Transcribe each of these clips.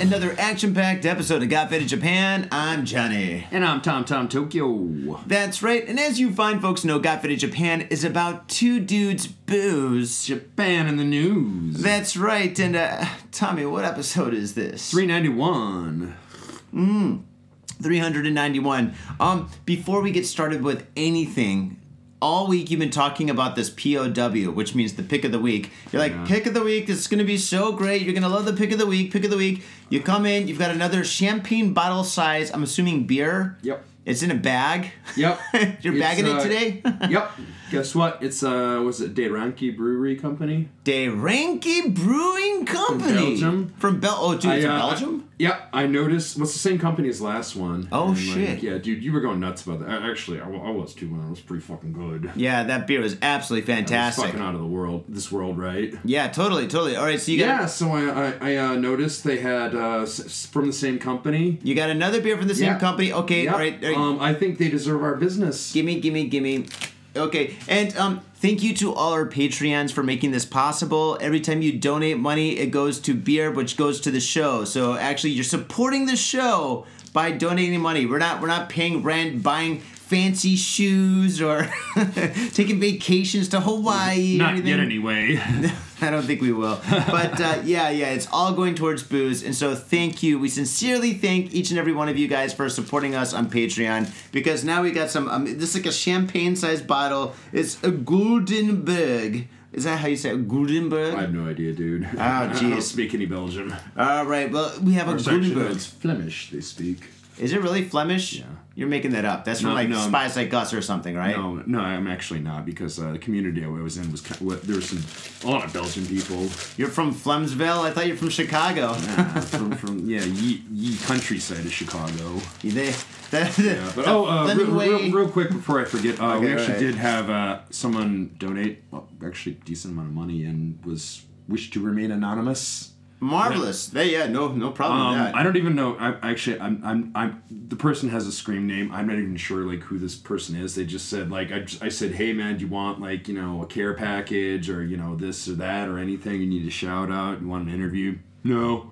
another action-packed episode of Got Faded Japan. I'm Johnny. And I'm Tom Tom Tokyo. That's right, and as you fine folks know, Got Faded Japan is about two dudes booze. Japan in the news. That's right, and uh, Tommy, what episode is this? 391. Mmm. 391. Um, before we get started with anything, all week you've been talking about this POW, which means the pick of the week. You're like, Yeah. pick of the week, it's gonna be so great. You're gonna love the pick of the week, pick of the week. You come in, you've got another champagne bottle size, I'm assuming beer. Yep. It's in a bag. Yep. You're It's, bagging uh, it today? yep. Guess what? It's uh was it De Deranki Brewery Company? De Ranke Brewing Company. Belgium. From Bel Oh, dude, I, uh, Belgium? I- yeah, I noticed. What's the same company as last one? Oh, And, shit. yeah, dude, you were going nuts about that. Actually, I, I was too. Man, it was pretty fucking good. yeah, that beer was absolutely It was fantastic. fucking out of the world. This world, right? Yeah, totally, totally. All right, so you got Yeah. So I I, I uh, noticed they had uh, from the same company. you got another beer from the same Yeah. company. Okay, all right. all right. Um, I think they deserve our business. Gimme, gimme, gimme. Okay, and um, thank you to all our Patreons for making this possible. Every time you donate money, it goes to beer, which goes to the show. So actually, you're supporting the show by donating money. We're not we're not paying rent, buying fancy shoes, or taking vacations to Hawaii. or Not anything. yet, anyway. I don't think we will. But uh, yeah, yeah, it's all going towards booze. And so thank you. We sincerely thank each and every one of you guys for supporting us on Patreon because now we got some, um, this is like a champagne sized bottle. It's a Guldenberg. Is that how you say it? I have no idea, dude. Oh, I don't speak any Belgian. All right, well, we have a Or actually, no, Guldenberg. it's Flemish. They speak. Is it really Flemish? Yeah. You're making that up. That's from No, like no. Spies Like Us or something, right? No, no, I'm actually not because uh, the community I was in was kind what there was some a lot of Belgian people. You're from Flemsville? I thought you're from Chicago. Yeah, from, from yeah, ye, ye countryside of Chicago. they, that, Yeah, but oh, uh, real, real, real quick before I forget, uh, we actually alright. did have uh, someone donate well, actually a decent amount of money and was wished to remain anonymous. Marvelous. They, yeah, no, no problem Um, with that. I don't even know. I actually, I'm, I'm, I'm. The person has a scream name. I'm not even sure like who this person is. They just said like I, just, I said, hey man, do you want like you know a care package or you know this or that or anything? You need a shout out. You want an interview? No,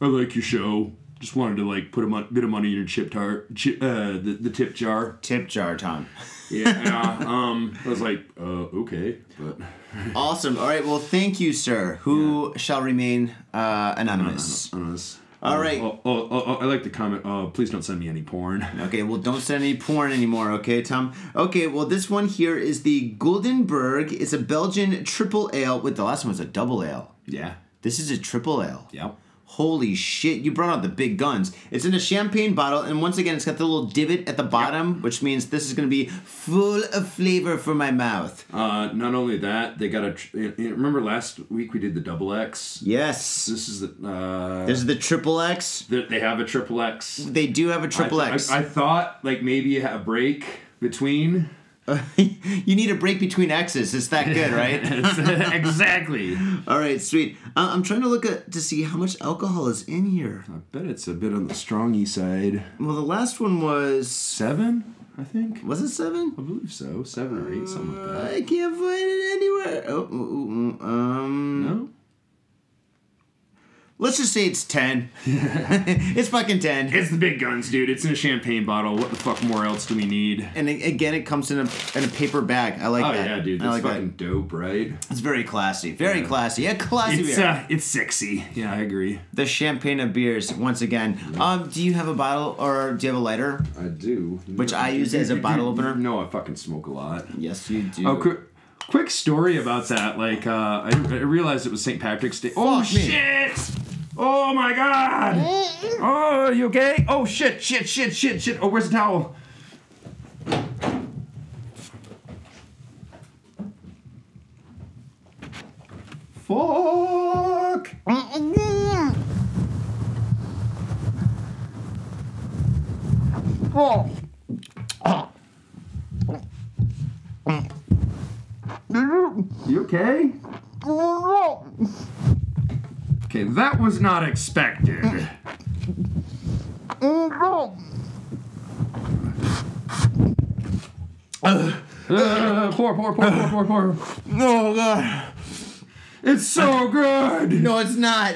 I like your show. Just wanted to like put a mon- bit of money in your chip tar, chip, uh, the the tip jar. Tip jar, Tom. Yeah. um. I was like, uh, okay, but Awesome. All right. Well, thank you, sir. Who shall remain uh, anonymous? honest. All right. Oh, oh, oh, oh, I like the comment. Uh, please don't send me any porn. Okay. Well, don't send any porn anymore. Okay, Tom. Okay. Well, this one here is the Goldenberg. It's a Belgian triple ale. With the last one was a double ale. Yeah. This is a triple ale. Yep. Holy shit, you brought out the big guns. It's in a champagne bottle, and once again, it's got the little divot at the bottom, which means this is going to be full of flavor for my mouth. Uh, not only that, they got a. Tr- remember last week we did the double X. Yes. This is the. Uh, This is the triple X. th- they have a triple X. They do have a triple I, X. I, I thought like maybe a break between. you need a break between X's. It's that good, right? exactly. All right, sweet. Uh, I'm trying to look at to see how much alcohol is in here. I bet it's a bit on the strongy side. Well, the last one was Seven, I think. was it seven? I believe so. Seven or eight, something like that. I can't find it anywhere. Oh, um, No. Let's just say it's ten. it's fucking ten. It's the big guns, dude. It's in a champagne bottle. What the fuck more else do we need? and again, it comes in a in a paper bag. I like Oh that. yeah, dude. I That's like fucking dope, right? It's very classy. Very classy. Yeah, classy It's beer. uh, it's sexy. Yeah, I agree. the champagne of beers once again. Um, do you have a bottle or do you have a lighter? I do. Which I use as a bottle opener? No, I fucking smoke a lot. Yes, you do. Oh, quick, quick story about that. Like, uh, I, I realized it was St. Patrick's Day. Oh Fuck me. Oh my god! Oh, you okay? Oh shit! Shit! Shit! Shit! Shit! Oh, where's the towel? Fuck! Oh. You okay? Okay, that was not expected. Uh, pour, pour, pour, pour, pour, pour. Oh god. It's so good. No, it's not.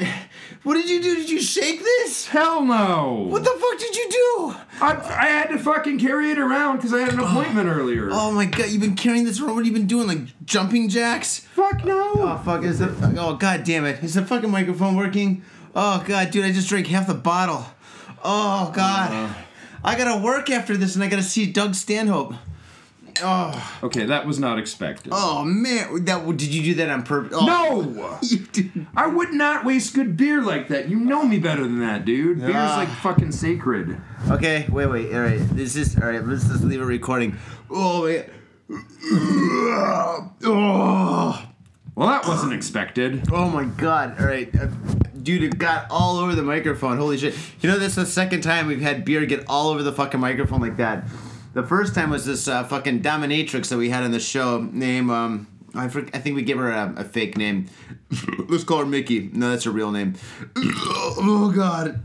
What did you do? Did you shake this? Hell no. What the fuck did you do? I, I had to fucking carry it around because I had an oh. appointment earlier. Oh my god, you've been carrying this around. What have you been doing? Like jumping jacks? Fuck no. Oh fuck, is the oh god damn it. Is the fucking microphone working? Oh god, dude, I just drank half the bottle. Oh god. Uh. I gotta work after this and I gotta see Doug Stanhope. Oh, Okay, that was not expected. oh man, that did you do that on purpose? Oh, No! you did. I would not waste good beer like that. You know me better than that, dude. Beer's Ah. like fucking sacred. Okay, wait, wait. All right, this is all right. Let's just leave it recording. Oh wait. Oh, Well, that wasn't expected. oh my god! All right, uh, dude, it got all over the microphone. Holy shit! You know, this is the second time we've had beer get all over the fucking microphone like that. The first time was this uh, fucking dominatrix that we had on the show. Name um. I, for, I think we gave her a, a fake name. Let's call her Mickey. No, that's her real name. Oh god.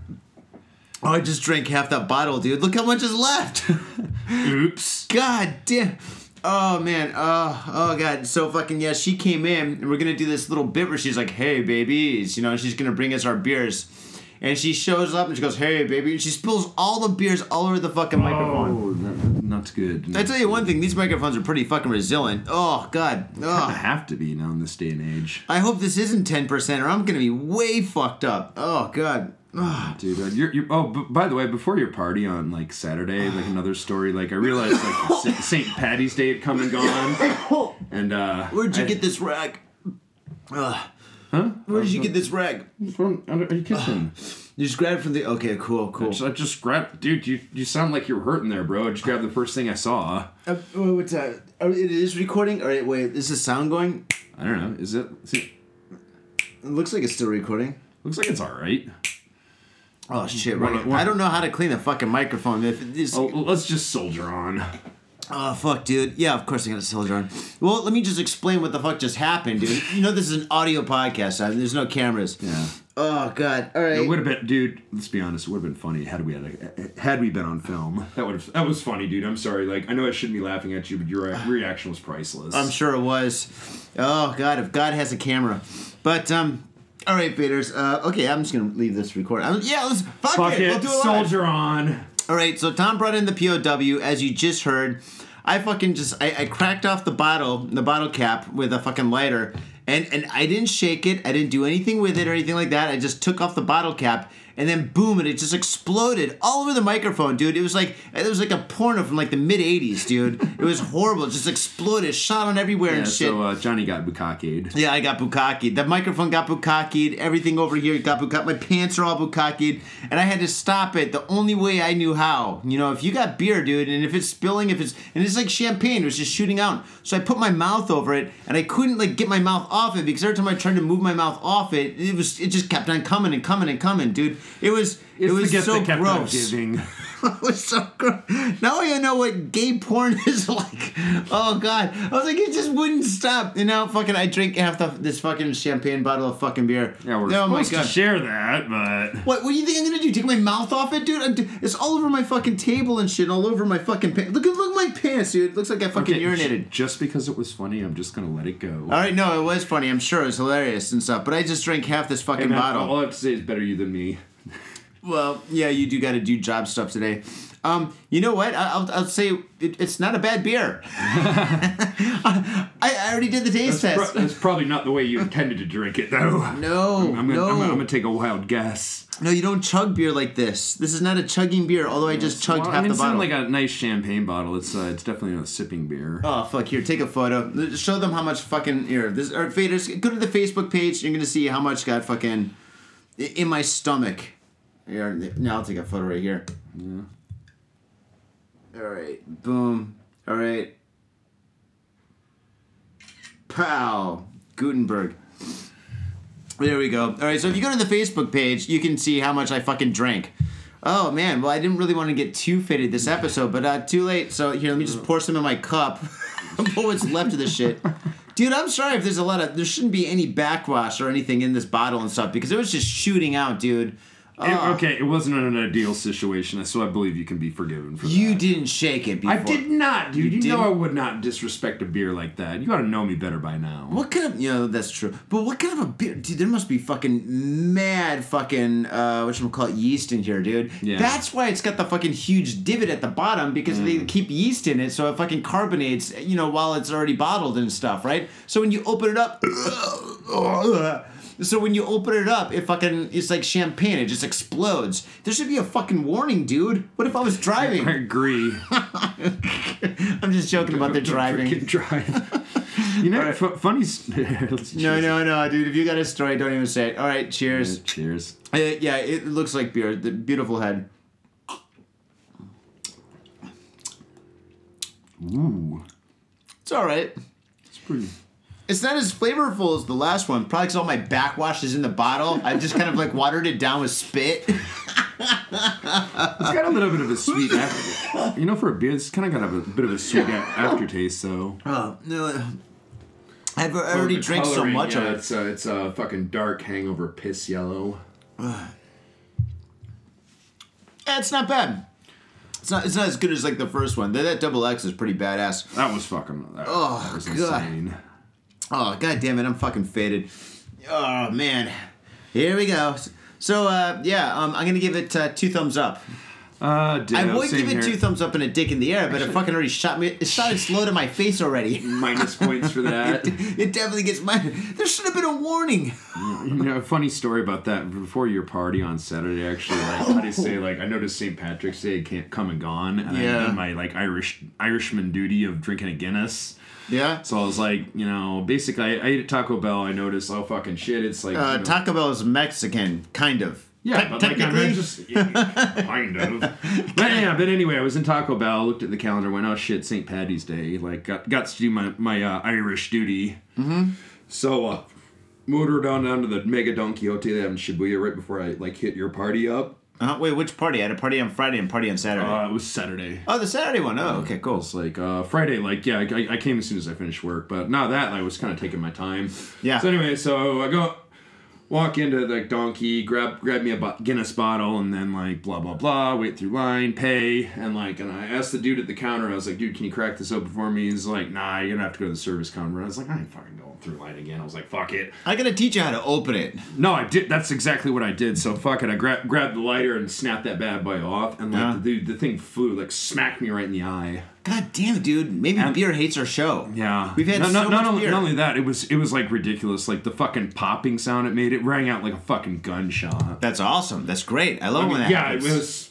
Oh, I just drank half that bottle, dude. Look how much is left. Oops. God damn. Oh man. Oh oh god. So fucking yeah. She came in and we're gonna do this little bit where she's like, "Hey babies," you know, she's gonna bring us our beers. And she shows up and she goes, "Hey baby," and she spills all the beers all over the fucking microphone. Oh, that, that's good. I tell you one thing, these microphones are pretty fucking resilient. Oh god. I Oh. have to be now in this day and age. I hope this isn't ten percent, or I'm gonna be way fucked up. Oh god. Oh. Dude, uh, you're, you're, oh, b- by the way, before your party on like Saturday, like another story, like I realized like St. Patty's Day had come and gone, and uh, Where'd you I- get this rag? Ugh. Huh? Where did you get this rag? From under your kitchen. You just grab it from the. Okay, cool, cool. So I just grabbed, dude. You you sound like you're hurting there, bro. I just grabbed the first thing I saw. Uh, what's that? Oh, it is recording. All right, wait. Is the sound going? I don't know. Is it? It looks like it's still recording. looks like it's all right. Oh shit! Right. I don't know how to clean the fucking microphone. If it is, Oh, oh. let's just soldier on. Oh fuck, dude. Yeah, of course I got a soldier on. Well, let me just explain what the fuck just happened, dude. You know this is an audio podcast. I there's no cameras. Yeah. Oh god. All right. It would have been, dude. Let's be honest. It would have been funny had we had had we been on film. That would have. That was funny, dude. I'm sorry. Like I know I shouldn't be laughing at you, but your reaction was priceless. I'm sure it was. Oh God, if God has a camera. But um, all right, Faders. Uh, okay, I'm just gonna leave this record. I'm, yeah, let's fuck, Fuck it. it. We'll do it live. soldier on. All right, so Tom brought in the POW, as you just heard. I fucking just I, I cracked off the bottle, the bottle cap with a fucking lighter, and and I didn't shake it. I didn't do anything with it or anything like that. I just took off the bottle cap, and then boom, and it just exploded all over the microphone, dude. It was like it was like a porno from like the mid '80s, dude. It was horrible. It just exploded, shot on everywhere Yeah, and shit. so uh, Johnny got bukakied. Yeah, I got bukakied. The microphone got bukakied. Everything over here got bukakied. My pants are all bukakied. And I had to stop it the only way I knew how. You know, if you got beer, dude, and if it's spilling, if it's, and it's like champagne, it was just shooting out. So I put my mouth over it, and I couldn't, like, get my mouth off it because every time I tried to move my mouth off it, it was, it just kept on coming and coming and coming, dude. It was, it was so gross. giving. it was so gross. Now I know what gay porn is like. Oh god, I was like, it just wouldn't stop. And now, fucking, I drink half the, this fucking champagne bottle of fucking beer. Yeah, we're oh supposed to share that, but what, what do you think I'm gonna do? Take my mouth off it, dude? I'm It's all over my fucking table and shit, all over my fucking pants. Look at look at my pants, dude. It looks like I fucking Okay, urinated. Just because it was funny, I'm just gonna let it go. All right, no, it was funny. I'm sure it was hilarious and stuff. But I just drank half this fucking And bottle. all I have to say is better you than me. Well, yeah, you do got to do job stuff today. Um, you know what? I- I'll, I'll say it, it's not a bad beer. I, I already did the taste That's, test. pro- that's probably not the way you intended to drink it, though. no, I'm gonna, no, I'm, I'm gonna take a wild guess. no. You don't chug beer like this. This is not a chugging beer. Although I just chugged Well, half I mean, the it's not like a nice champagne bottle. It's uh, it's definitely not a sipping beer. Oh fuck! Here, take a photo. Show them how much fucking here. This or faders. Go to the Facebook page. You're gonna see how much got fucking in my stomach. Here, now I'll take a photo right here. Yeah. All right. Boom. All right. Pow. Gutenberg. There we go. All right. So if you go to the Facebook page, you can see how much I fucking drank. Oh man. Well, I didn't really want to get too fitted this episode, but uh, too late. So here, let me just pour some in my cup. Pour what's left of this shit. Dude, I'm sorry if there's a lot of. There shouldn't be any backwash or anything in this bottle and stuff because it was just shooting out, dude. Ah. okay, it wasn't an ideal situation, so I believe you can be forgiven for that. You didn't shake it before. I did not, dude. You, know? I would not disrespect a beer like that. You gotta know me better by now. What kind of you know that's true, but what kind of a beer, dude? There must be fucking mad fucking uh, what call it yeast in here, dude. Yeah. That's why it's got the fucking huge divot at the bottom because Mm. they keep yeast in it, so it fucking carbonates, you know, while it's already bottled and stuff, right? So when you open it up, so when you open it up, it fucking it's like champagne. It just explodes. There should be a fucking warning, dude. What if I was driving? I agree. I'm just joking about the driving. freaking drive. You know, Alright. fu- funny. No, no, no, dude. If you got a story, don't even say it. All right, cheers. Cheers. Uh, yeah, it looks like beer. The beautiful head. Ooh, It's all right. it's pretty. It's not as flavorful as the last one. Probably because all my backwash is in the bottle. I just kind of like watered it down with spit. It's got a little bit of a sweet. After, you know, for a beer, it's kind of got a bit of a sweet a- aftertaste. So. Oh no! Uh, I've already The drank so much yeah, of it. It's a, it's a fucking dark hangover piss yellow. Yeah, it's not bad. It's not. It's not as good as like the first one. That, that double X is pretty badass. That was fucking. That, Oh, that was God. insane. Oh god damn it! I'm fucking faded. Oh man, here we go. So uh, yeah, um, I'm gonna give it uh, two thumbs up. Uh, ditto, I would give it here. two thumbs up and a dick in the air, but it fucking already shot me. It shot its low to my face already. Minus points for that. It definitely gets my. There should have been a warning. You know, a funny story about that. Before your party on Saturday, actually, like how do you say? Like I noticed St. Patrick's Day can't come and gone, and I Yeah. done my like Irish Irishman duty of drinking a Guinness. Yeah. So I was like, you know, basically, I, I ate at Taco Bell. I noticed, oh fucking shit, it's like Uh, you know- Taco Bell is Mexican, kind of. Yeah, Te- but like, I mean, just kind of. But yeah, but anyway, I was in Taco Bell, looked at the calendar, went, oh shit, St. Patty's Day. Like, got, got to do my my uh, Irish duty. Mm-hmm. So, uh, motored on down to the Mega Don Quixote they have in Shibuya right before I like hit your party up. Uh, wait, which party? I had a party on Friday and party on Saturday. Uh, it was Saturday. oh, the Saturday one. Oh, okay, cool. It's like uh, Friday, like yeah, I, I came as soon as I finished work, but not that I was kind of taking my time. Yeah. So anyway, so I go walk into the donkey, grab grab me a Guinness bottle, and then like blah blah blah, wait through line, pay, and like, and I asked the dude at the counter, I was like, dude, can you crack this open for me? He's like, nah, you're gonna have to go to the service counter. And I was like, I ain't fucking going through line again. I was like, fuck it. I gotta teach you how to open it. No, I did. That's exactly what I did. So fuck it. I grabbed grabbed the lighter and snapped that bad boy off, and like Yeah. the dude, the thing flew, like smacked me right in the eye. God damn it, dude. Maybe And- beer hates our show. Yeah, We've had no, so no, much not, only, beer. not only that, it was it was like ridiculous. Like the fucking popping sound it made, it rang out like a fucking gunshot. That's awesome. That's great. I love I mean, when that yeah, happens. it was.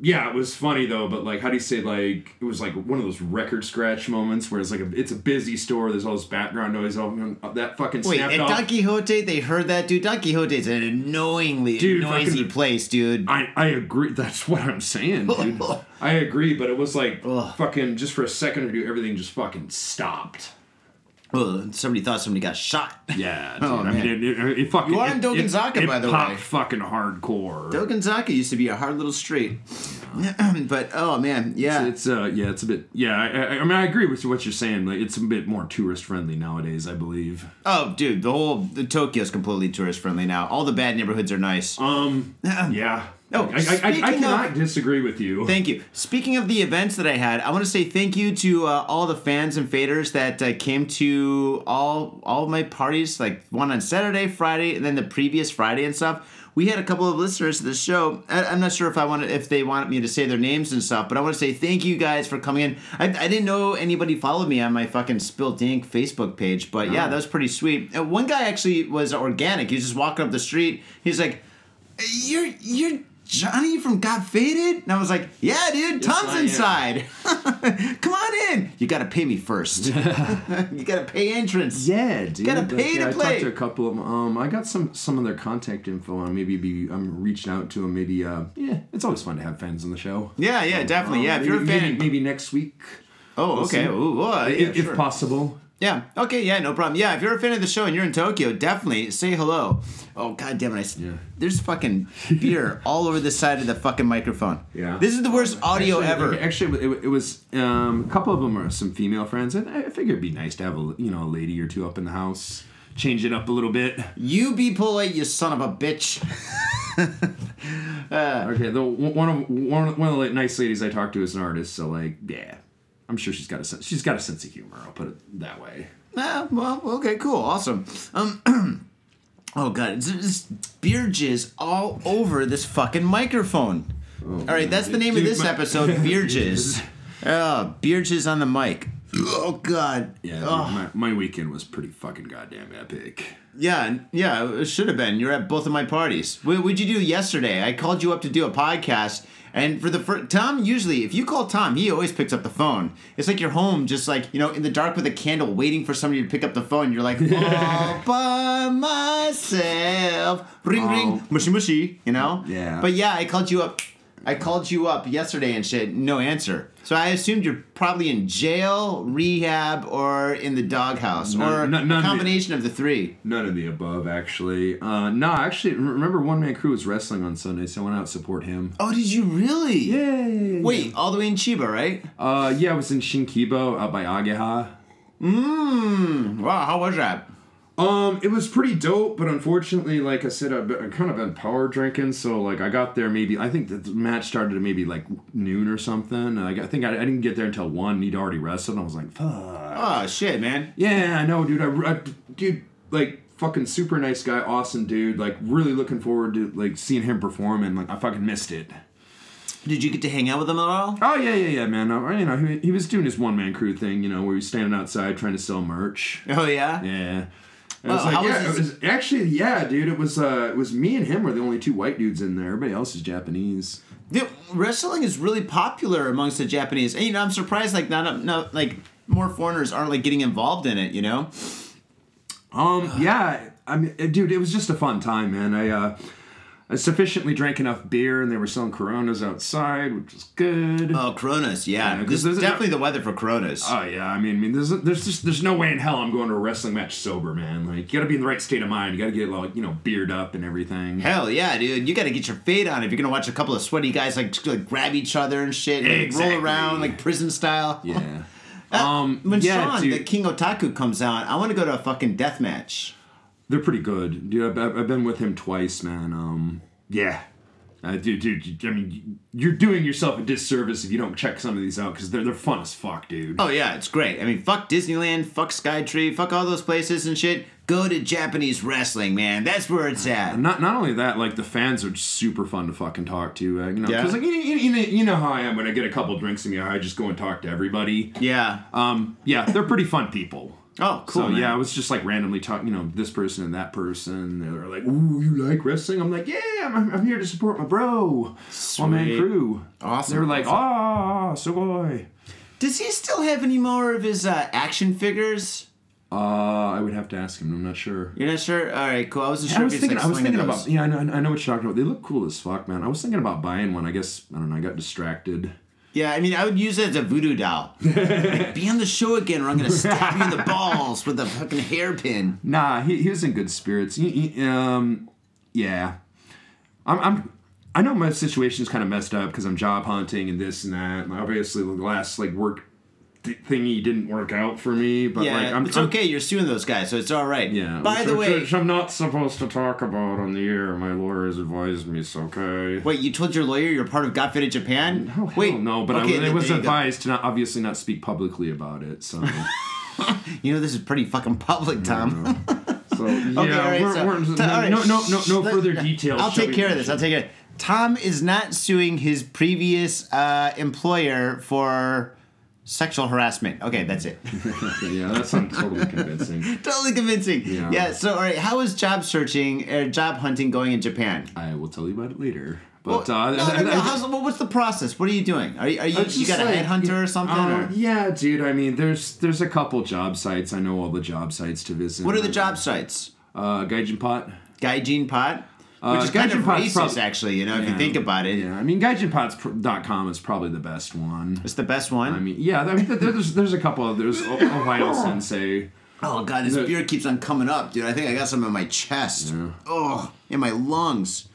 Yeah, it was funny though, but like, how do you say like it was like one of those record scratch moments where it's like a, it's a busy store. There's all this background noise. All uh, that fucking Wait, at off. Don Quixote, they heard that, dude. Don Quixote's an annoyingly Dude, noisy fucking- place, dude. I, I agree. That's what I'm saying, dude. I agree, but it was like fucking just for a second or two, everything just fucking stopped. Ugh, somebody thought somebody got shot. Yeah, dude. Oh, I man. mean, it, it, it fucking. You are in it by the way. fucking hardcore. Dogenzaka used to be a hard little street. but, oh, man, yeah. It's uh yeah, it's a bit yeah. I, I, I mean, I agree with what you're saying. Like, it's a bit more tourist friendly nowadays, I believe. Oh, dude, the whole the Tokyo's completely tourist friendly now. All the bad neighborhoods are nice. Um, yeah. Oh, I, I, I, cannot of- disagree with you. Thank you. Speaking of the events that I had, I want to say thank you to uh, all the fans and faders that uh, came to all all of my parties, like one on Saturday, Friday, and then the previous Friday and stuff. We had a couple of listeners to the show. I, I'm not sure if I wanted if they wanted me to say their names and stuff, but I want to say thank you guys for coming in. I, I didn't know anybody followed me on my fucking Spilt Ink Facebook page, but yeah, Oh. that was pretty sweet. Uh, one guy actually was organic. He was just walking up the street. He's like, "You're you're." Johnny from Got Faded? And I was like, yeah, dude, Tom's I inside. Come on in. You gotta pay me first. you gotta pay entrance. Yeah, dude. Gotta pay to I play. talked to a couple of 'em. Um, I got some some of their contact info on. Maybe be I'm reaching out to them. Maybe uh, yeah, it's always fun to have fans on the show. Yeah, yeah, definitely. Um, yeah, if you're a fan. maybe, maybe next week. oh, okay. see. Ooh, oh, yeah, if, sure. if possible. Yeah. Okay. Yeah. No problem. Yeah. If you're a fan of the show and you're in Tokyo, definitely say hello. Oh God damn it! I Yeah. There's fucking beer all over the side of the fucking microphone. Yeah. This is the worst audio actually, ever. Actually, it, it was um, a couple of them are some female friends, and I figured it'd be nice to have a you know a lady or two up in the house, change it up a little bit. You be polite, you son of a bitch. okay, the one of one of, one of the nice ladies I talked to is an artist, so like, yeah, I'm sure she's got a sense. She's got a sense of humor. I'll put it that way. Ah, well, okay, cool, awesome. Um, oh god, it's just beer jizz all over this fucking microphone. Oh, all right, that's the name of this my- episode, beer jizz. Oh, beer jizz on the mic. Oh god. Yeah, Oh. my, my weekend was pretty fucking goddamn epic. Yeah, yeah, it should have been. You're at both of my parties. What would you do yesterday? I called you up to do a podcast, and for the first Tom, usually if you call Tom, he always picks up the phone. It's like you're home, just like you know, in the dark with a candle, waiting for somebody to pick up the phone. You're like all by myself, ring Oh. ring, mushy mushy, you know. Yeah. But yeah, I called you up. I called you up yesterday and shit. No answer. So I assumed you're probably in jail, rehab, or in the doghouse, or no- none a of the- combination of the three. None of the above, actually. Uh, no, actually, remember One Man Crew was wrestling on Sunday, so I went out to support him. Oh, did you really? Yay! Wait, all the way in Chiba, right? Uh, yeah, I was in Shinkiba out by Ageha. Mmm. Wow, how was that? Um, it was pretty dope, but unfortunately, like I said, I've, been, I've kind of been power drinking, so like I got there maybe I think the match started at maybe like noon or something. I, I think I, I didn't get there until one. and He'd already wrestled. And I was like, fuck. Oh shit, man. Yeah, I know, dude. I, I dude, like fucking super nice guy, awesome dude. Like really looking forward to like seeing him perform, and like I fucking missed it. Did you get to hang out with him at all? Oh yeah, yeah, yeah, man. Uh, you know, he, he was doing his one man crew thing. You know, where he was standing outside trying to sell merch. Oh yeah. Yeah. And it's Oh, like, was yeah, it was actually, yeah, dude. It was, uh, it was me and him were the only two white dudes in there. Everybody else is Japanese. Wrestling is really popular amongst the Japanese, and you know, I'm surprised like not not like more foreigners aren't like getting involved in it. You know? Um, yeah, I mean, uh, dude, it was just a fun time, man. I, uh, I sufficiently drank enough beer, and they were selling Coronas outside, which was good. Oh, Coronas. Yeah, Yeah, 'cause this is there's a- definitely the weather for Coronas. Oh yeah, I mean, I mean, there's there's just there's no way in hell I'm going to a wrestling match sober, man. Like, you got to be in the right state of mind. You got to get like you know beard up and everything. Hell yeah, dude! You got to get your fade on if you're gonna watch a couple of sweaty guys like, like grab each other and shit, and Exactly. roll around like prison style. Yeah. Uh, Um, when yeah, Sean, dude. the King Otaku, comes out, I want to go to a fucking death match. They're pretty good, dude. I've, I've been with him twice, man. Um, yeah, uh, dude, dude. I mean, you're doing yourself a disservice if you don't check some of these out because they're they're fun as fuck, dude. Oh yeah, it's great. I mean, fuck Disneyland, fuck Skytree, fuck all those places and shit. Go to Japanese wrestling, man. That's where it's at. Not not only that, like the fans are super fun to fucking talk to. Uh, you know, Yeah. like you, you, you, know, you know how I am when I get a couple drinks in me, I just go and talk to everybody. Yeah. Um, yeah, they're pretty fun people. Oh, cool. so yeah, I was just like randomly talking, you know, this person and that person. They were like, "Ooh, you like wrestling?" I'm like, "Yeah, I'm, I'm here to support my bro, one man crew." Awesome, They were like, "Ah, so sugoi." Does he still have any more of his uh, action figures? Uh, I would have to ask him. I'm not sure. You're not sure? All right, cool. I wasn't I sure was if thinking. like I was thinking those. about. Yeah, I know, I know what you're talking about. They look cool as fuck, man. I was thinking about buying one. I guess I don't know. I got distracted. Yeah, I mean, I would use it as a voodoo doll. Like, Be on the show again, or I'm gonna stab you in the balls with a fucking hairpin. Nah, he, he was in good spirits. He, he- um, yeah, I'm, I'm. I know my situation is kind of messed up because I'm job hunting and this and that. And obviously, the last like work thingy didn't work out for me. But Yeah, like, I'm, it's I'm- okay. You're suing those guys, so it's all right. Yeah. By which- the way, which I'm not supposed to talk about on the air. My lawyers advised me it's okay. wait, you told your lawyer you're part of Got Faded Japan? Oh, hell wait, no, but okay, I, it was advised to not obviously not speak publicly about it. So, You know this is pretty fucking public, Tom. so yeah, Okay, right, we're, so- we're- so, all right, no, no, no, no let- further details. I'll take care of this. I'll take it. Tom is not suing his previous uh, employer for sexual harassment. Okay, that's it. yeah, that sounds totally convincing. totally convincing. Yeah. yeah. So, all right, how is job searching or job hunting going in Japan? I will tell you about it later. Well, But uh, no, no, no. Well, what's the process? What are you doing? Are you, are you, you got a like, headhunter or something? uh, or? yeah, dude. I mean, there's there's a couple job sites. I know all the job sites to visit. What are the job sites? Uh, Gaijin Pot. Gaijin Pot? Which Uh, is kind of racist, prob- actually, you know, if you think about it. Yeah, I mean, GaijinPots.com is probably the best one. It's the best one. I mean, yeah, I mean, there's there's a couple of there's Ohayo Sensei. Oh god, this beer keeps on coming up, dude. I think I got some in my chest. Oh, in my lungs.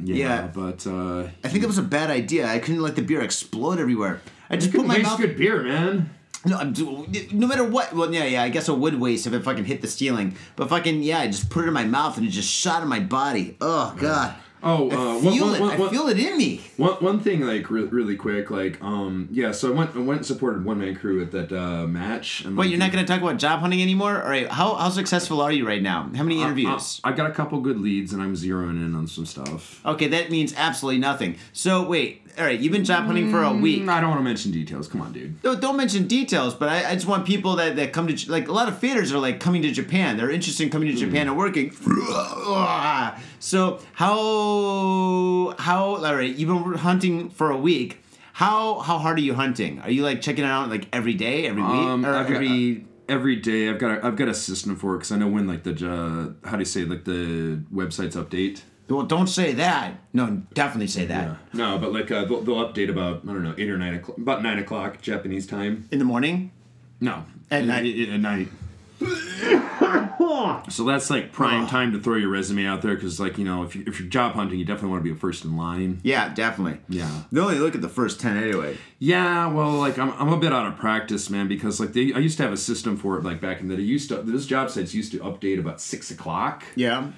Yeah, Yeah. but uh, I think it was a bad idea. I couldn't let the beer explode everywhere. I just put my mouth. good beer, man. No, I'm no matter what. Well, yeah, yeah. I guess it would waste if it fucking hit the ceiling. But fucking yeah, I just put it in my mouth and it just shot in my body. Oh god. Oh, I uh, feel one- it. one- I feel it in me. One, one thing like re- really quick like um yeah so I went I went and supported one man crew at that uh, match and Wait, like, you're not going to talk about job hunting anymore? All right. How, how successful are you right now? How many interviews? I, I got a couple good leads and I'm zeroing in on some stuff. okay, that means absolutely nothing. So wait. All right, you've been job hunting for a week. Mm, I don't want to mention details. Come on, dude. Don't, don't mention details, but I, I just want people that, that come to like a lot of faders are like coming to Japan. They're interested in coming to Japan and working. So how how all right? You've been hunting for a week. How how hard are you hunting? Are you like checking it out like every day, every week, Um, or I've got- every? every day I've got a, I've got a system for it because I know when like the uh, how do you say like the websites update. Well, don't say that. No, definitely say that. No, but like uh, they'll, they'll update about I don't know eight or nine o'clock about nine o'clock Japanese time. In the morning. No, At At- night. At, at night. So that's like prime time to throw your resume out there because like you know if you if you're job hunting you definitely want to be first in line. Yeah, definitely. Yeah. They only look at the first ten anyway. Yeah, well, like I'm, I'm a bit out of practice, man, because like they, I used to have a system for it, like back in the day. Used to those job sites used to update about six o'clock. Yeah.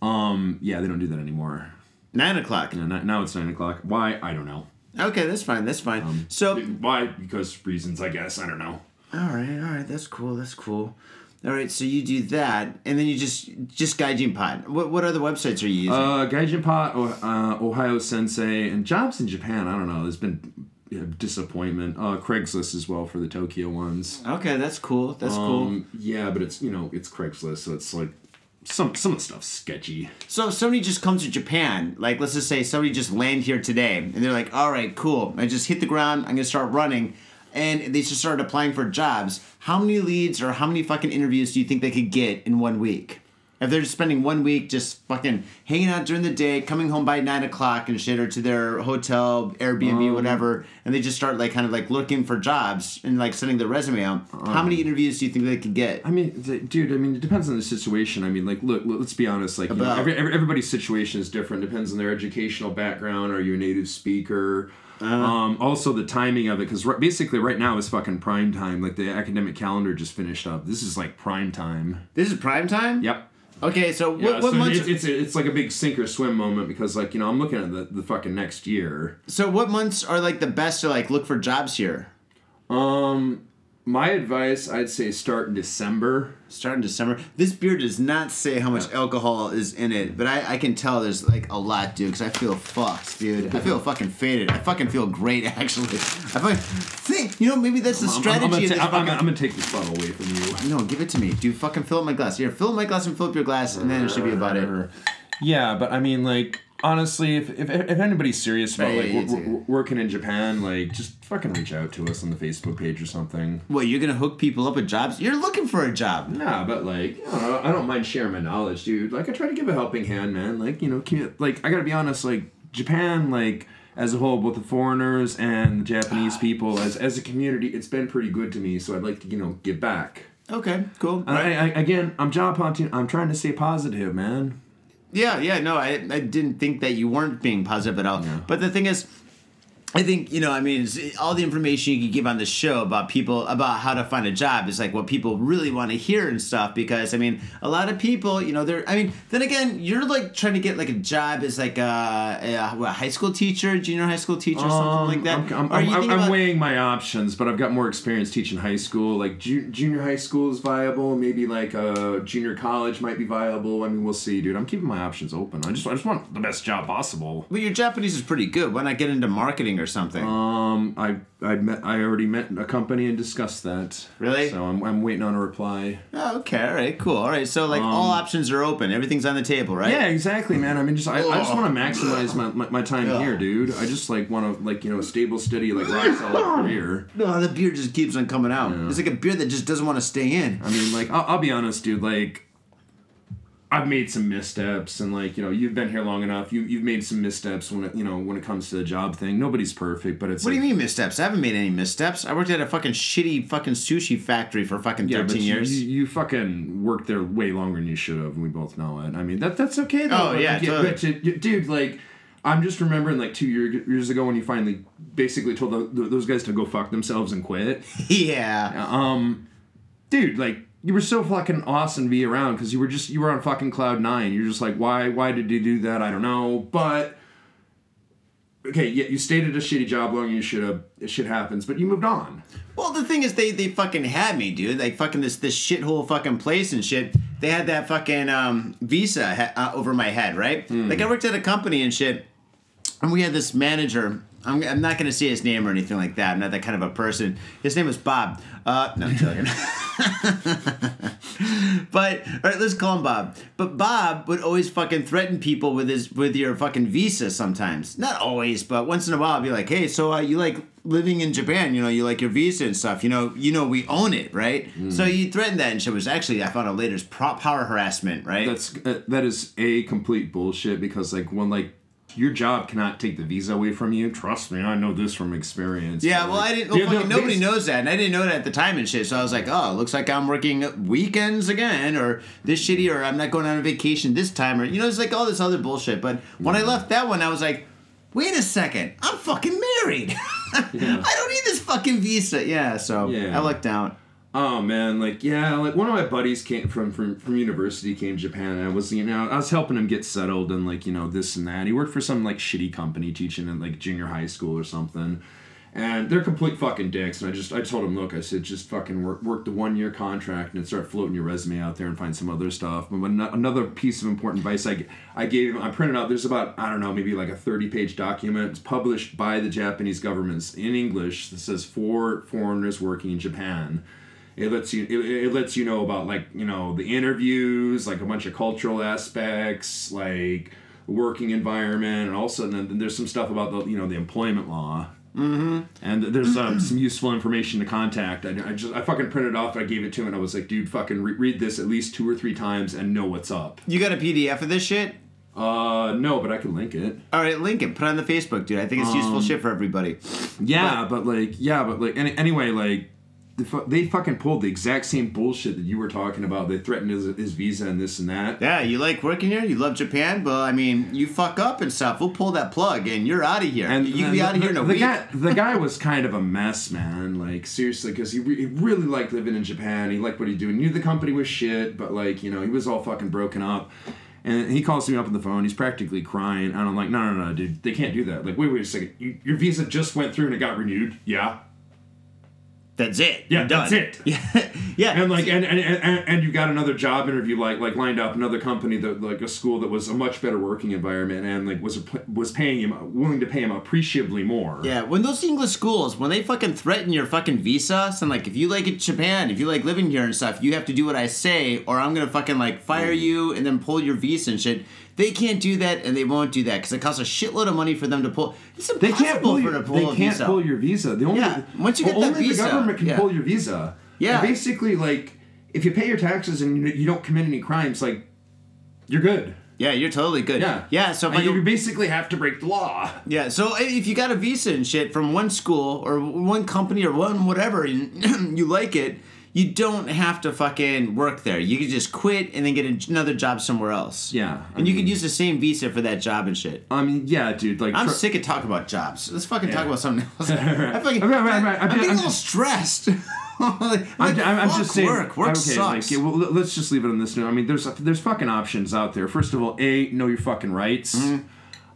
Um, yeah, they don't do that anymore. Nine o'clock. Know, now- it's nine o'clock. Why? I don't know. Okay, that's fine. That's fine. so Why? Because reasons, I guess. I don't know. All right, all right, that's cool. That's cool. All right, so you do that, and then you just just Gaijin Pot. What what other websites are you using? Uh, Gaijin Pot, uh, Ohayo Sensei, and jobs in Japan. I don't know. There's been yeah, disappointment. Uh, Craigslist as well for the Tokyo ones. okay, that's cool. That's cool. Um, yeah, but it's you know it's Craigslist, so it's like some some of the stuff's sketchy. So if somebody just comes to Japan, like let's just say somebody just land here today, and they're like, "All right, cool. I just hit the ground. I'm gonna start running," and they just started applying for jobs. How many leads or how many fucking interviews do you think they could get in one week? If they're just spending one week just fucking hanging out during the day, coming home by nine o'clock and shit, or to their hotel, Airbnb, whatever, and they just start like kind of like looking for jobs and like sending their resume out, how many interviews do you think they could get? I mean, th- dude. I mean, it depends on the situation. I mean, like, look. Let's be honest. Like, you know, every, every, everybody's situation is different. Depends on their educational background. Are you a native speaker? Uh-huh. Um, also, the timing of it, because r- basically, right now is fucking prime time. Like the academic calendar just finished up. This is like prime time. This is prime time. Yep. Okay, so what, Yeah, what so months? it's, it's it's like a big sink or swim moment because like you know I'm looking at the, the fucking next year. So what months are like the best to like look for jobs here? Um, my advice, I'd say start in December. Start in December. This beer does not say how much alcohol is in it, but I, I can tell there's like a lot, dude. Because I feel fucked, dude. I feel fucking faded. I fucking feel great, actually. I fucking think you know maybe that's the I'm- I'm, strategy gonna of ta- this I'm, I'm, fucking. I'm gonna take this bottle away from you. no, give it to me, dude. Fucking fill up my glass. Here, fill up my glass and fill up your glass, and then it should be about it. Yeah, but I mean, like, honestly, if if, if anybody's serious about like w- w- working in Japan, like, just fucking reach out to us on the Facebook page or something. What you're gonna hook people up with jobs? You're looking for a job. Nah, but like, I don't, know, I don't mind sharing my knowledge, dude. Like, I try to give a helping hand, man. Like, you know, like I gotta be honest, like Japan, like as a whole, both the foreigners and the Japanese people, as as a community, it's been pretty good to me. So I'd like to, you know, give back. Okay, cool. And I, I, again, I'm job hunting. I'm trying to stay positive, man. Yeah, yeah, no, I, I didn't think that you weren't being positive at all. But the thing is, I think you know, I mean, all the information you could give on the show about people about how to find a job is like what people really want to hear and stuff. Because I mean, a lot of people, you know, they're. I mean, then again, you're like trying to get like a job as like a, a, what, high school teacher, junior high school teacher, something like that. Um, I'm, I'm, Are you I'm, I'm weighing my options, but I've got more experience teaching high school. Like ju- junior high school is viable. Maybe like a junior college might be viable. I mean, we'll see, dude. I'm keeping my options open. I just I just want the best job possible. But your Japanese is pretty good. Why not get into marketing or something? Um, I I met I already met a company and discussed that. Really? So I'm, I'm waiting on a reply. oh, okay, all right, cool. All right, so like all options are open. Everything's on the table, right? Yeah, exactly, man. I mean, just I, I just want to maximize my, my, my time Ugh. here, dude. I just like want to like you know a stable, steady, like rock solid career. No, the beer just keeps on coming out. It's like a beer that just doesn't want to stay in. I mean, like, I'll, I'll be honest, dude. Like, I've made some missteps, and like, you know, you've been here long enough. You you've made some missteps when it, you know, when it comes to the job thing. Nobody's perfect, but it's What do you mean missteps? I haven't made any missteps. I worked at a fucking shitty fucking sushi factory for fucking Yeah, thirteen years. You, you fucking worked there way longer than you should have, and we both know it. I mean, that that's okay though. Oh, But, yeah, like, totally. uh, dude, like. I'm just remembering like two year, years ago when you finally basically told tho- th those guys to go fuck themselves and quit. yeah. Um, dude, like you were so fucking awesome to be around because you were just you were on fucking cloud nine. You're just like, why why did you do that? I don't know, but okay, yeah, you stayed at a shitty job than you should have. Shit happens, but you moved on. Well, the thing is, they they fucking had me, dude. Like fucking this this shithole fucking place and shit. They had that fucking um, visa ha- uh, over my head, right? Like I worked at a company and shit, and we had this manager. I'm, I'm not gonna say his name or anything like that. I'm not that kind of a person. His name was Bob. Uh, no, I'm joking. but all right, let's call him Bob. But Bob would always fucking threaten people with his with your fucking visa. Sometimes, not always, but once in a while, I'd be like, "Hey, so uh, you like living in Japan? You know, you like your visa and stuff. You know, you know, we own it, right? So you threatened that and shit. Was actually I found out later is power harassment, right? That's uh, that is a complete bullshit because like when like your job cannot take the visa away from you. Trust me, I know this from experience. Yeah, well, I didn't. Well, yeah, no, nobody knows that, and I didn't know that at the time and shit. So I was like, oh, looks like I'm working weekends again, or this shitty, or I'm not going on a vacation this time, or you know, it's like all this other bullshit. But when I left that one, I was like, wait a second, I'm fucking married. I don't need this fucking visa. Yeah, so Yeah. I lucked out. Oh man, like yeah, like one of my buddies came from from from university, came to Japan, and I was you know I was helping him get settled and like you know this and that. He worked for some like shitty company teaching in like junior high school or something, and they're complete fucking dicks. And I just I told him, look, I said just fucking work work the one year contract and start floating your resume out there and find some other stuff. But another piece of important advice I I gave him, I printed out. There's about I don't know maybe like a thirty page document. It's published by the Japanese government in English that says for foreigners working in Japan it lets you it, it lets you know about like you know the interviews like a bunch of cultural aspects like working environment and also then there's some stuff about the you know the employment law mm-hmm. and there's um, some useful information to contact I, I just i fucking printed it off i gave it to him and i was like dude fucking re- read this at least two or three times and know what's up You got a PDF of this shit? uh no but i can link it All right, link it. Put it on the Facebook, dude. I think it's useful shit for everybody. yeah but, like yeah but like any, anyway like the they fucking pulled the exact same bullshit that you were talking about. They threatened his, his visa and this and that. Yeah, you like working here. You love Japan. but I mean, you fuck up and stuff. We'll pull that plug, and you're out of here. And you be the, out of here in a the week. Guy, the guy was kind of a mess, man. Like seriously, because he, re- he really liked living in Japan. He liked what he do. He knew the company was shit, but like you know, he was all fucking broken up. And he calls me up on the phone. He's practically crying, and I'm like, "No, no, no, dude, they can't do that. Like, wait, wait a second. You, your visa just went through and it got renewed. Yeah, That's it. Yeah, that's it. Yeah, yeah. and like and, and, and and you got another job interview like like lined up another company that like a school that was a much better working environment and like was was paying him willing to pay him appreciably more Yeah, when those English schools, when they fucking threaten your fucking visa, and like if you like it Japan, if you like living here and stuff, you have to do what I say, or I'm gonna fucking like fire Mm. you and then pull your visa and shit. They can't do that, and they won't do that because it costs a shitload of money for them to pull. It's They can't pull for your, them to pull they a can't visa. pull your visa. The only Yeah, once you well, get that only visa, the government can yeah. pull your visa. Yeah. And basically, like if you pay your taxes and you, don't commit any crimes, like you're good. yeah, you're totally good. Yeah. yeah. So I you basically have to break the law. Yeah, so if you got a visa and shit from one school or one company or one whatever and you like it, you don't have to fucking work there. You can just quit and then get another job somewhere else. Yeah, I And you mean- could use the same visa for that job and shit. I mean, yeah, dude. Like I'm tr- sick of talking about jobs. Let's fucking talk Yeah. about something else. I fucking, Right, right, right. I'm, I'm getting a I'm little just- stressed. like, I'm, I'm, I'm fuck just saying. Work, work okay, sucks. Like, yeah, well, let- let's just leave it on this note. I mean, there's there's fucking options out there. First of all, a know your fucking rights, Mm-hmm.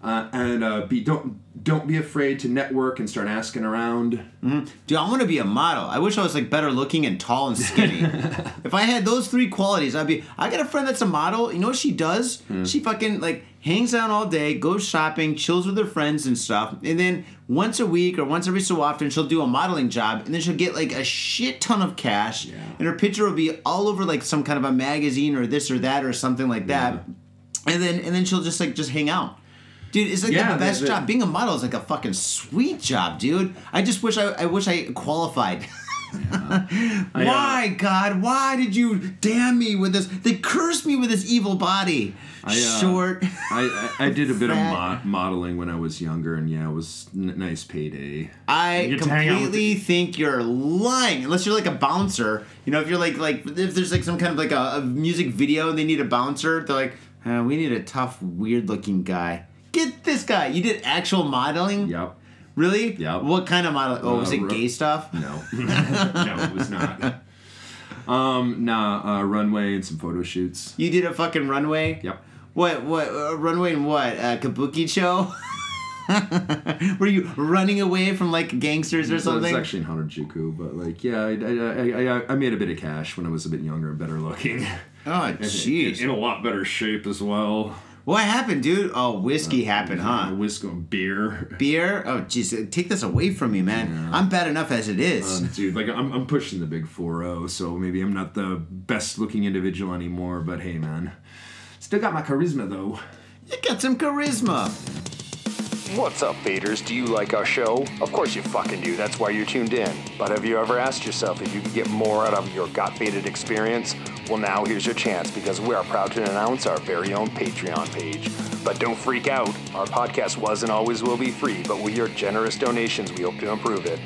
Uh, and uh, b don't don't be afraid to network and start asking around. Dude, I want to be a model. I wish I was like better looking and tall and skinny. if I had those three qualities, I'd be. I got a friend that's a model. You know what she does? Hmm. She fucking like hangs out all day, goes shopping, chills with her friends and stuff, and then once a week or once every so often she'll do a modeling job, and then she'll get like a shit ton of cash, Yeah. and her picture will be all over like some kind of a magazine or this or that or something like that, yeah. and then and then she'll just like just hang out. Dude, it's like Yeah, the the- best the- job. Being a model is like a fucking sweet job, dude. I just wish I, I wish I qualified. why, God? Why did you damn me with this? They cursed me with this evil body. I, uh, Short. I, I I did a bit of mo- modeling when I was younger, and yeah, it was n- nice payday. I You get to hang out with completely think you're lying. Unless you're like a bouncer. You know, if you're like like if there's like some kind of like a, a music video and they need a bouncer, they're like, uh, we need a tough, weird looking guy. Get this guy. You did actual modeling? Yep. Really? Yep. What kind of modeling? Oh, was Uh, it ro- gay stuff? No. no, it was not. Um, nah, uh, runway and some photo shoots. You did a fucking runway. Yep. What? What? Uh, runway and what? Uh, kabuki show. Were you running away from like gangsters or So it's something? actually in Harajuku, but like, yeah, I, I, I, I, made a bit of cash when I was a bit younger and better looking. oh, in, jeez. in a lot better shape as well. What happened, dude? Oh, whiskey happened, Uh, huh? whiskey and beer. Beer? Oh, jeez. Take this away from me, man. I'm bad enough as it is. Um, dude, like I'm, I'm pushing the big 4-0, so maybe I'm not the best looking individual anymore, but hey, man. Still got my charisma, though. you got some charisma. What's up, faders? Do you like our show? Of course you fucking do. That's why you're tuned in. But have you ever asked yourself if you could get more out of your got faded experience? Well, now here's your chance because we are proud to announce our very own Patreon page. But don't freak out. Our podcast was and always will be free, but with your generous donations, we hope to improve it.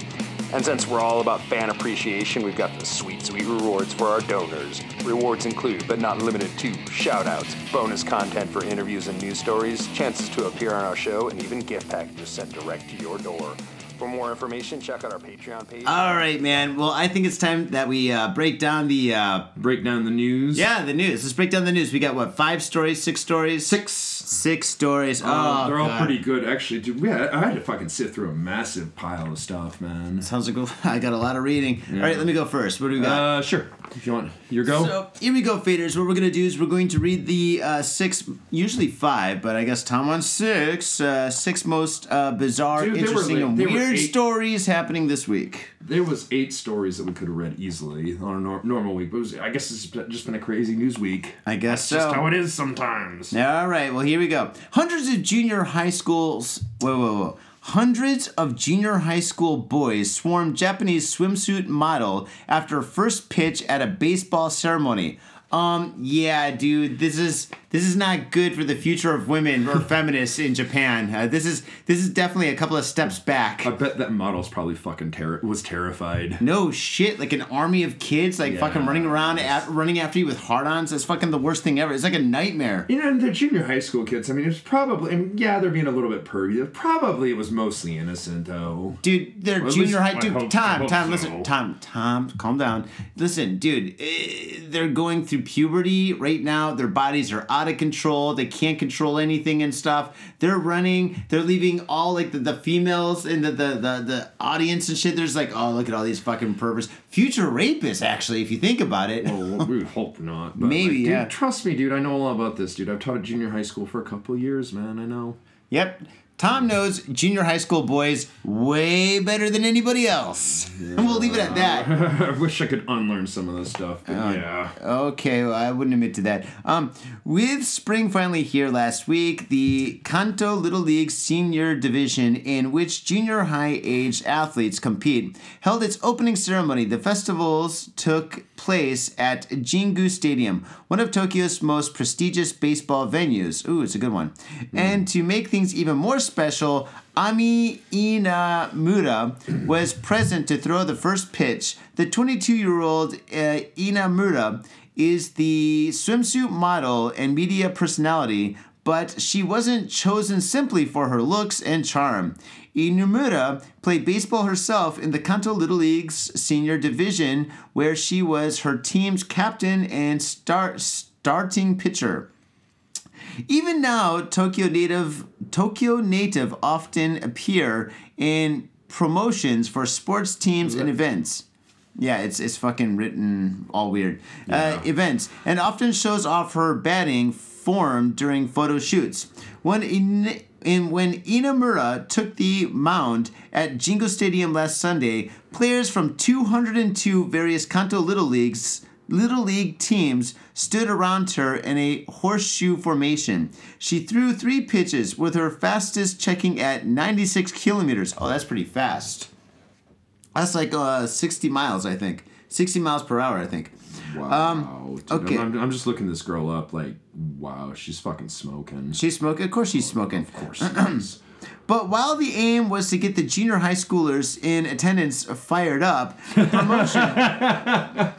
And since we're all about fan appreciation, we've got the sweet, sweet rewards for our donors. Rewards include, but not limited to, shoutouts, bonus content for interviews and news stories, chances to appear on our show, and even gift packages sent direct to your door. For more information, check out our Patreon page. All right, man. Well, I think it's time that we uh, break down the. Uh, Break down the news. yeah, the news. Let's break down the news. We got what? Five stories? Six stories? Six. Six stories. Uh, oh, they're all pretty good, actually. Dude, we had, I had to fucking sit through a massive pile of stuff, man. Sounds like I got a lot of reading. All right, let me go first. What do we got? Uh, sure. If you want your go. So here we go, faders. What we're gonna do is we're going to read the uh, six, usually five, but I guess Tom wants six, uh, six most uh, bizarre, Dude, they were interesting, like- and they were weird eight- stories happening this week. There was eight stories that we could have read easily on a nor- normal week, but was, I guess it's just been a crazy news week. I guess That's so. just how it is sometimes. All right, well here we go. Hundreds of junior high schools. Whoa, whoa, whoa. Hundreds of junior high school boys swarmed Japanese swimsuit model after first pitch at a baseball ceremony. Um, yeah, dude, this is this is not good for the future of women or feminists in Japan. Uh, this is this is definitely a couple of steps back. I bet that model's probably fucking terror was terrified. No shit, like an army of kids, like fucking running around, at, running after you with hard-ons. That's fucking the worst thing ever. It's like a nightmare. You know, the junior high school kids. I mean, it's probably. I mean, yeah, they're being a little bit pervy. Probably it was mostly innocent, though. Dude, they're Well, junior high. Dude, hope- Tom, Tom, so. listen, Tom, Tom, calm down. Listen, dude, eh, they're going through puberty right now. Their bodies are out of control. They can't control anything and stuff. They're running. They're leaving all like the, the females in the, the the the audience and shit. There's like, oh, look at all these fucking perverts. Future rapists, actually, if you think about it. Well, we hope not. But Maybe, like, dude, yeah. Trust me, dude. I know a lot about this, dude. I've taught at junior high school for a couple years, man. I know. Yep. Tom knows junior high school boys way better than anybody else. And we'll leave it at that. I wish I could unlearn some of this stuff, but yeah. Okay, well, I wouldn't admit to that. Um, with spring finally here last week, the Kanto Little League Senior Division, in which junior high aged athletes compete, held its opening ceremony. The festivals took place at Jingu Stadium, one of Tokyo's most prestigious baseball venues. Ooh, it's a good one. And to make things even more special, Ami Inamura was present to throw the first pitch. The 22 year old uh, Inamura is the swimsuit model and media personality, but she wasn't chosen simply for her looks and charm. Inamura played baseball herself in the Kanto Little League's senior division, where she was her team's captain and start, starting pitcher. Even now, Tokyo native Tokyo native often appear in promotions for sports teams and events. Yeah, it's it's fucking written all weird. Uh, events and often shows off her batting form during photo shoots. When in, in when Inamura took the mound at Jingu Stadium last Sunday, players from 202 various Kanto Little Leagues Little League teams stood around her in a horseshoe formation. She threw three pitches, with her fastest checking at 96 kilometers. Oh, that's pretty fast. That's like uh, 60 miles, I think. 60 miles per hour, I think. Wow. dude, okay. I'm, I'm just looking this girl up. Like, wow, she's fucking smoking. She's smoking? Of course she's smoking. of course. But while the aim was to get the junior high schoolers in attendance fired up, the promotion.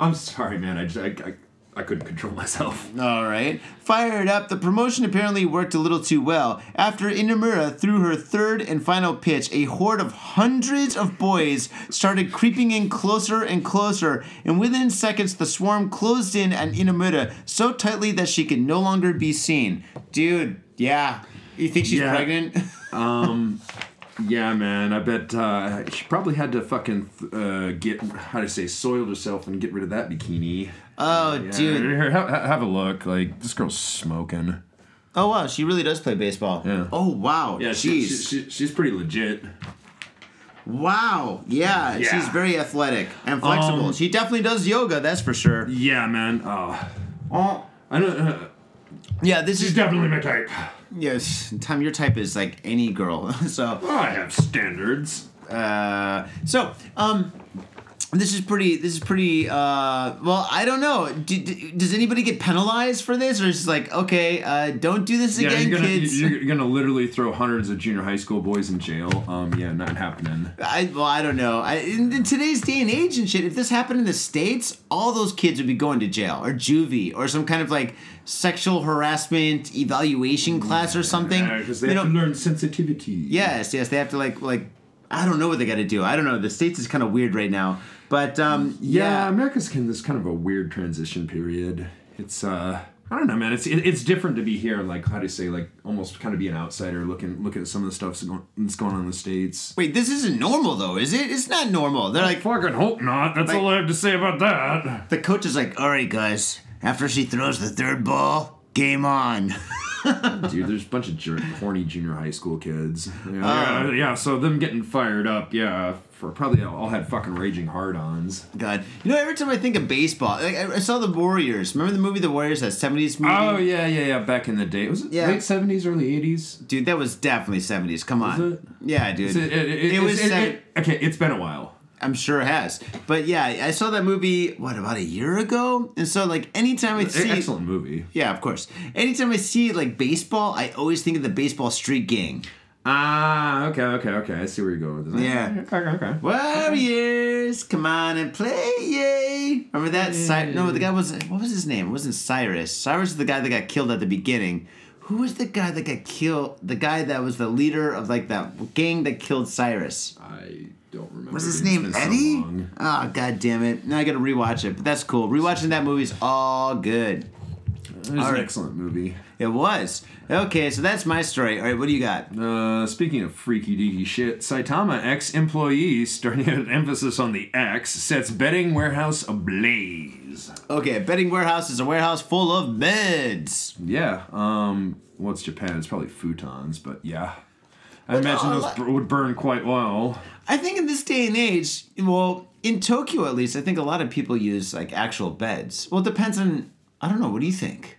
I'm sorry, man. I, just, I, I I couldn't control myself. All right. Fired up, the promotion apparently worked a little too well. After Inamura threw her third and final pitch, a horde of hundreds of boys started creeping in closer and closer, and within seconds, the swarm closed in on Inamura so tightly that she could no longer be seen. Dude, yeah. You think she's Yeah. pregnant? Um, Yeah, man. I bet uh, she probably had to fucking uh, get how to say soiled herself and get rid of that bikini. Oh, Yeah, dude. here, have, have a look. Like this girl's smoking. Oh, wow. She really does play baseball. Yeah. Oh, wow. Yeah, she, she, she, she's pretty legit. Wow. Yeah, Yeah. she's very athletic and flexible. Um, she definitely does yoga, that's for sure. Yeah, man. Oh, Oh. I don't. Uh, Yeah, this is definitely my type. yes. Tom, your type is like any girl. so, I have standards. uh, so um, this is pretty. This is pretty. Uh, well, I don't know. Do, do- does anybody get penalized for this, or is it like okay, uh, don't do this Yeah, again, you're gonna kids? you're gonna literally throw hundreds of junior high school boys in jail. Um, yeah, not happening. I well, I don't know. I, in, in today's day and age and shit, if this happened in the states, all those kids would be going to jail or juvie or some kind of like sexual harassment evaluation class or something. because they You have to learn sensitivity. Yes, yes, they have to like like. I don't know what they got to do. I don't know. The states is kind of weird right now, but um, Yeah, yeah, America's kind of this kind of a weird transition period. It's uh I don't know, man. It's it, it's different to be here, like how do you say, like almost kind of be an outsider, looking looking at some of the stuff that's going, on in the states. Wait, this isn't normal though, is it? It's not normal. They're like Fucking hope not. That's Like- all I have to say about that. the coach is like, all right, guys. After she throws the third ball, game on. Dude, there's a bunch of jerk, horny junior high school kids. Yeah, Oh. yeah, yeah, so them getting fired up, yeah, for probably all had fucking raging hard-ons. God, you know, every time I think of baseball, like I I saw the Warriors. Remember the movie The Warriors, that '70s movie? Oh yeah, yeah, yeah. Back in the day, was it Yeah. late seventies, early eighties? Dude, that was definitely '70s. Come on. Yeah, dude. It, it, it, It was it- sev- it- okay. It's been a while. I'm sure it has. But yeah, I saw that movie what about a year ago? And so like anytime I see an Excellent movie. Yeah, of course. Anytime I see like baseball, I always think of the baseball street gang. Ah, okay, okay, okay. I see where you're going with this. Yeah. Okay, okay. Warriors, come on and play, yay! Remember that? Cy- no, the guy was what was his name? It wasn't Cyrus. Cyrus is the guy that got killed at the beginning. Who was the guy that got killed? The guy that was the leader of like that gang that killed Cyrus. I don't remember. Was his It's name been so Eddie? long. Oh god damn it! Now I gotta rewatch it, but that's cool. Rewatching that movie's all good. It was All an right. excellent movie. It was okay. So that's my story. All right, what do you got? Uh, speaking of freaky deaky shit, Saitama ex employee, starting an emphasis on the X, sets betting warehouse ablaze. Okay, a betting warehouse is a warehouse full of beds. Yeah. Um. Well, it's Japan. It's probably futons, but yeah. I imagine no, those like- bur- would burn quite well. I think in this day and age, well, in Tokyo at least, I think a lot of people use like actual beds. Well, it depends on. I don't know. What do you think?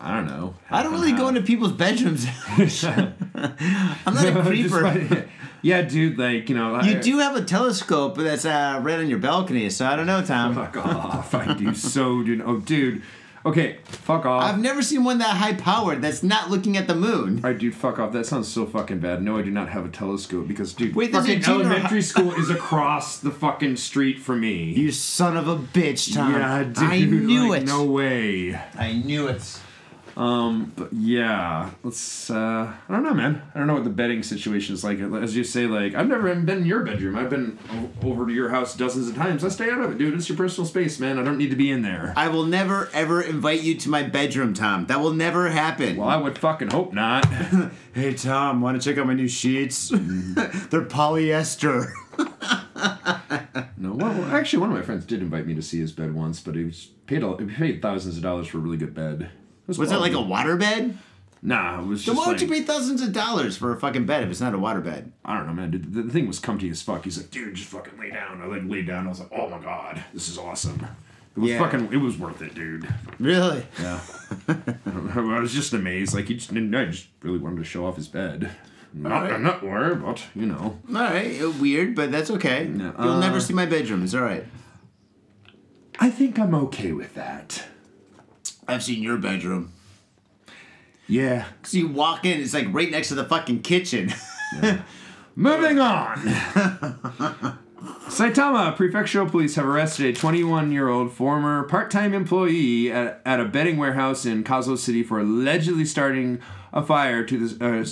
I don't know. I don't really go into people's bedrooms. I'm not a creeper. yeah, dude. Like you know, You I- do have a telescope but that's uh, right on your balcony, so I don't know, Tom. Fuck off! I do so, dude. Oh, dude. Okay, fuck off. I've never seen one that high powered that's not looking at the moon. All right, dude, fuck off. That sounds so fucking bad. No, I do not have a telescope because, dude, Wait, fucking elementary school is across the fucking street from me. You son of a bitch, Tom. yeah, dude. I knew like, it. No way. I knew it. Um, but yeah, let's. uh I don't know, man. I don't know what the bedding situation is like. As you say, like I've never even been in your bedroom. I've been over to your house dozens of times. I stay out of it, dude. It's your personal space, man. I don't need to be in there. I will never ever invite you to my bedroom, Tom. That will never happen. well, I would fucking hope not. Hey Tom, want to check out my new sheets? They're polyester. No, well, actually, one of my friends did invite me to see his bed once, but he was paid he paid thousands of dollars for a really good bed. It Was that like a water bed? Nah, it was Then just why like would you pay thousands of dollars for a fucking bed if it's not a water bed? I don't know, man. Dude, the, the thing was comfy as fuck. He's like, dude, just fucking lay down. I like laid down. I was like, oh my god, this is awesome. It was Yeah. fucking. It was worth it, dude. Really? Yeah. I was just amazed. Like he just. I just really wanted to show off his bed. Not, Alright. not where, but you know. All right, uh, weird, but that's okay. Yeah, You'll uh, never see my bedroom. It's all right. I think I'm okay with that. I've seen your bedroom. Yeah. Cause you walk in, it's like right next to the fucking kitchen. Moving on. Saitama Prefectural Police have arrested a 21 year old former part time employee at, at a bedding warehouse in Kazo City for allegedly starting a fire to the uh,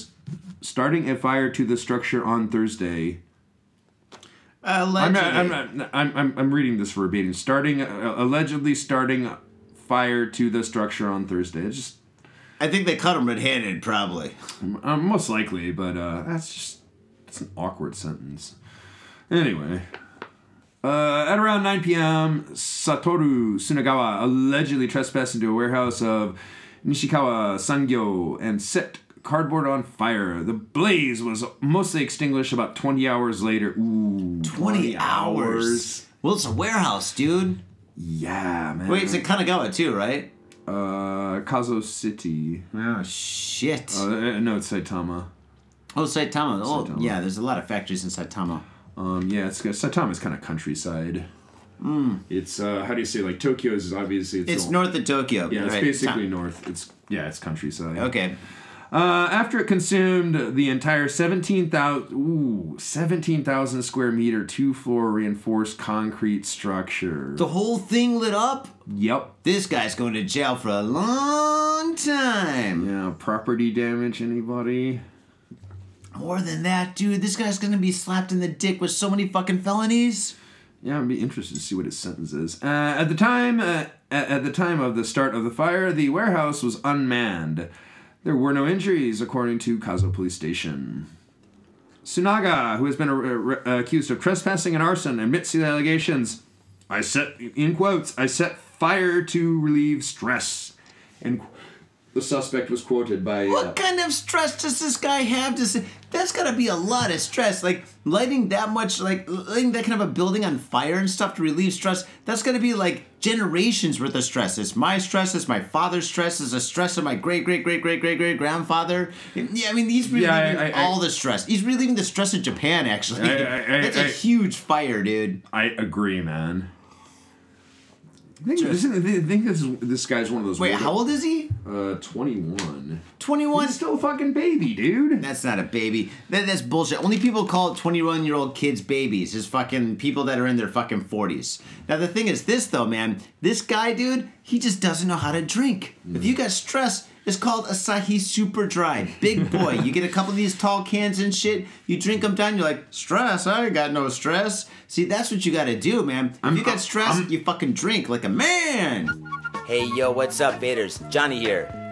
starting a fire to the structure on Thursday. I'm, Allegedly. not, I'm, not, I'm, I'm, I'm reading this verbatim. Starting uh, allegedly starting fire to the structure on Thursday. It's just I think they cut him red-handed, probably. uh, most likely, but uh, that's just it's an awkward sentence. Anyway, uh, at around 9 p.m., Satoru Sunagawa allegedly trespassed into a warehouse of Nishikawa Sangyo and set cardboard on fire. The blaze was mostly extinguished about 20 hours later. Ooh, 20 hours. Well, it's a warehouse, dude. Yeah, man. Wait, it's in Kanagawa too, right? uh, Kazo City. Oh shit. Uh, uh, no, it's Saitama. oh, Saitama. Oh, Saitama. yeah. There's a lot of factories in Saitama. Um, yeah, it's Saitama's kind of countryside. It's uh, how do you say like Tokyo is obviously it's, It's north of Tokyo. Yeah, it's right? basically Ta- north. It's yeah, it's countryside. Okay. Uh, after it consumed the entire 17,000 ooh, 17,000 square meter two floor reinforced concrete structure. The whole thing lit up. Yep. This guy's going to jail for a long time. Yeah, property damage anybody? More than that, dude. This guy's going to be slapped in the dick with so many fucking felonies. Yeah, I'd be interested to see what his sentence is. Uh, at the time, uh, at the time of the start of the fire, the warehouse was unmanned. There were no injuries, according to Kazo Police Station. Sunaga, who has been uh, uh, accused of trespassing and arson, admits to the allegations. I set, in quotes, I set fire to relieve stress. Qu- the suspect was quoted by. Uh, What kind of stress does this guy have to say? That's gotta be a lot of stress. Like lighting that much, like lighting that kind of a building on fire and stuff to relieve stress. That's gotta be like generations worth of stress. It's my stress. It's my father's stress. It's the stress of my great great great great great great grandfather. Yeah, I mean he's relieving Yeah, I- I- all the stress. He's relieving the stress of Japan. Actually, I- I- I- that's a I- huge fire, dude. I agree, man. I think, I think this, is- this guy's one of those. Wait, weird- how old is he? Uh, 21. Twenty one. Still a fucking baby, dude. That's not a baby. That, that's bullshit. Only people call 21 year old kids babies is fucking people that are in their fucking 40s. Now, the thing is this, though, man. This guy, dude, he just doesn't know how to drink. If you got stress, it's called Asahi Super Dry. Big boy. you get a couple of these tall cans and shit, you drink them down, you're like, stress? I ain't got no stress. See, that's what you gotta do, man. If you got stress, you fucking drink like a man. Hey yo, what's up, Vaders? Johnny here.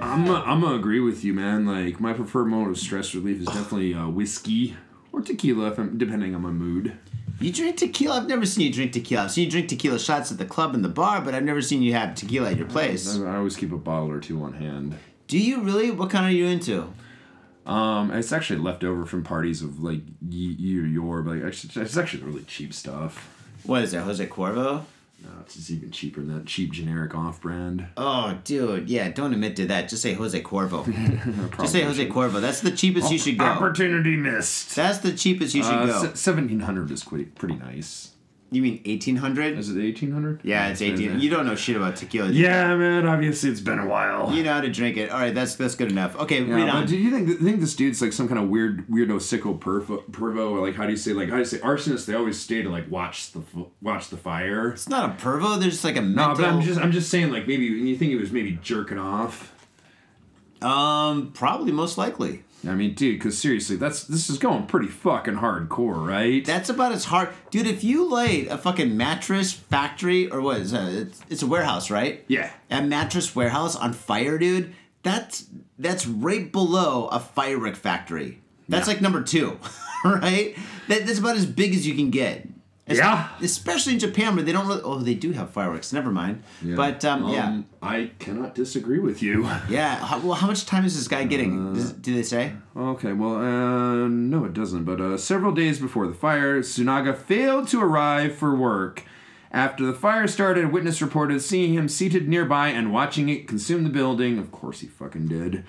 I'm I'm gonna agree with you, man. Like my preferred mode of stress relief is definitely uh, whiskey or tequila, if I'm, depending on my mood. You drink tequila? I've never seen you drink tequila. I've seen you drink tequila shots at the club and the bar, but I've never seen you have tequila at your place. I, I always keep a bottle or two on hand. Do you really? What kind are you into? Um, it's actually left over from parties of like year your, but like, actually, it's actually really cheap stuff. What is that, Jose Cuervo? No, it's just even cheaper than that cheap generic off-brand. Oh, dude, yeah, don't admit to that. Just say Jose Cuervo. Just say Jose. Cuervo. That's the cheapest you should go. Opportunity missed. That's the cheapest you should Uh, go. se- 1700 is quite, pretty nice. You mean 1800? Is it 1800? Yeah, it's 18. You don't know shit about tequila. Yeah, man. Obviously, it's been a while. You know how to drink it. All right, that's that's good enough. Okay, Yeah, read on. do you think think this dude's like some kind of weird weirdo sicko pervo, pervo or like how do you say like how do you say arsonist? They always stay to like watch the watch the fire. It's not a pervo. There's just like a No, mental. but I'm just I'm just saying like maybe you think he was maybe jerking off. Um, probably most likely. I mean, dude, because seriously, that's this is going pretty fucking hardcore, right? That's about as hard, dude. If you light a fucking mattress factory or what is that? It's, it's a warehouse, right? Yeah. A mattress warehouse on fire, dude. That's that's right below a firework factory. That's Yeah. like number two, right? That, that's about as big as you can get. Yeah. Especially in Japan where they don't really. Oh, they do have fireworks. Never mind. But um, yeah, I cannot disagree with you. yeah. How, well, how much time is this guy getting? Uh, Does, do they say? Okay, well, uh, no, it doesn't. But uh, several days before the fire, Tsunaga failed to arrive for work. After the fire started, a witness reported seeing him seated nearby and watching it consume the building. Of course, he fucking did.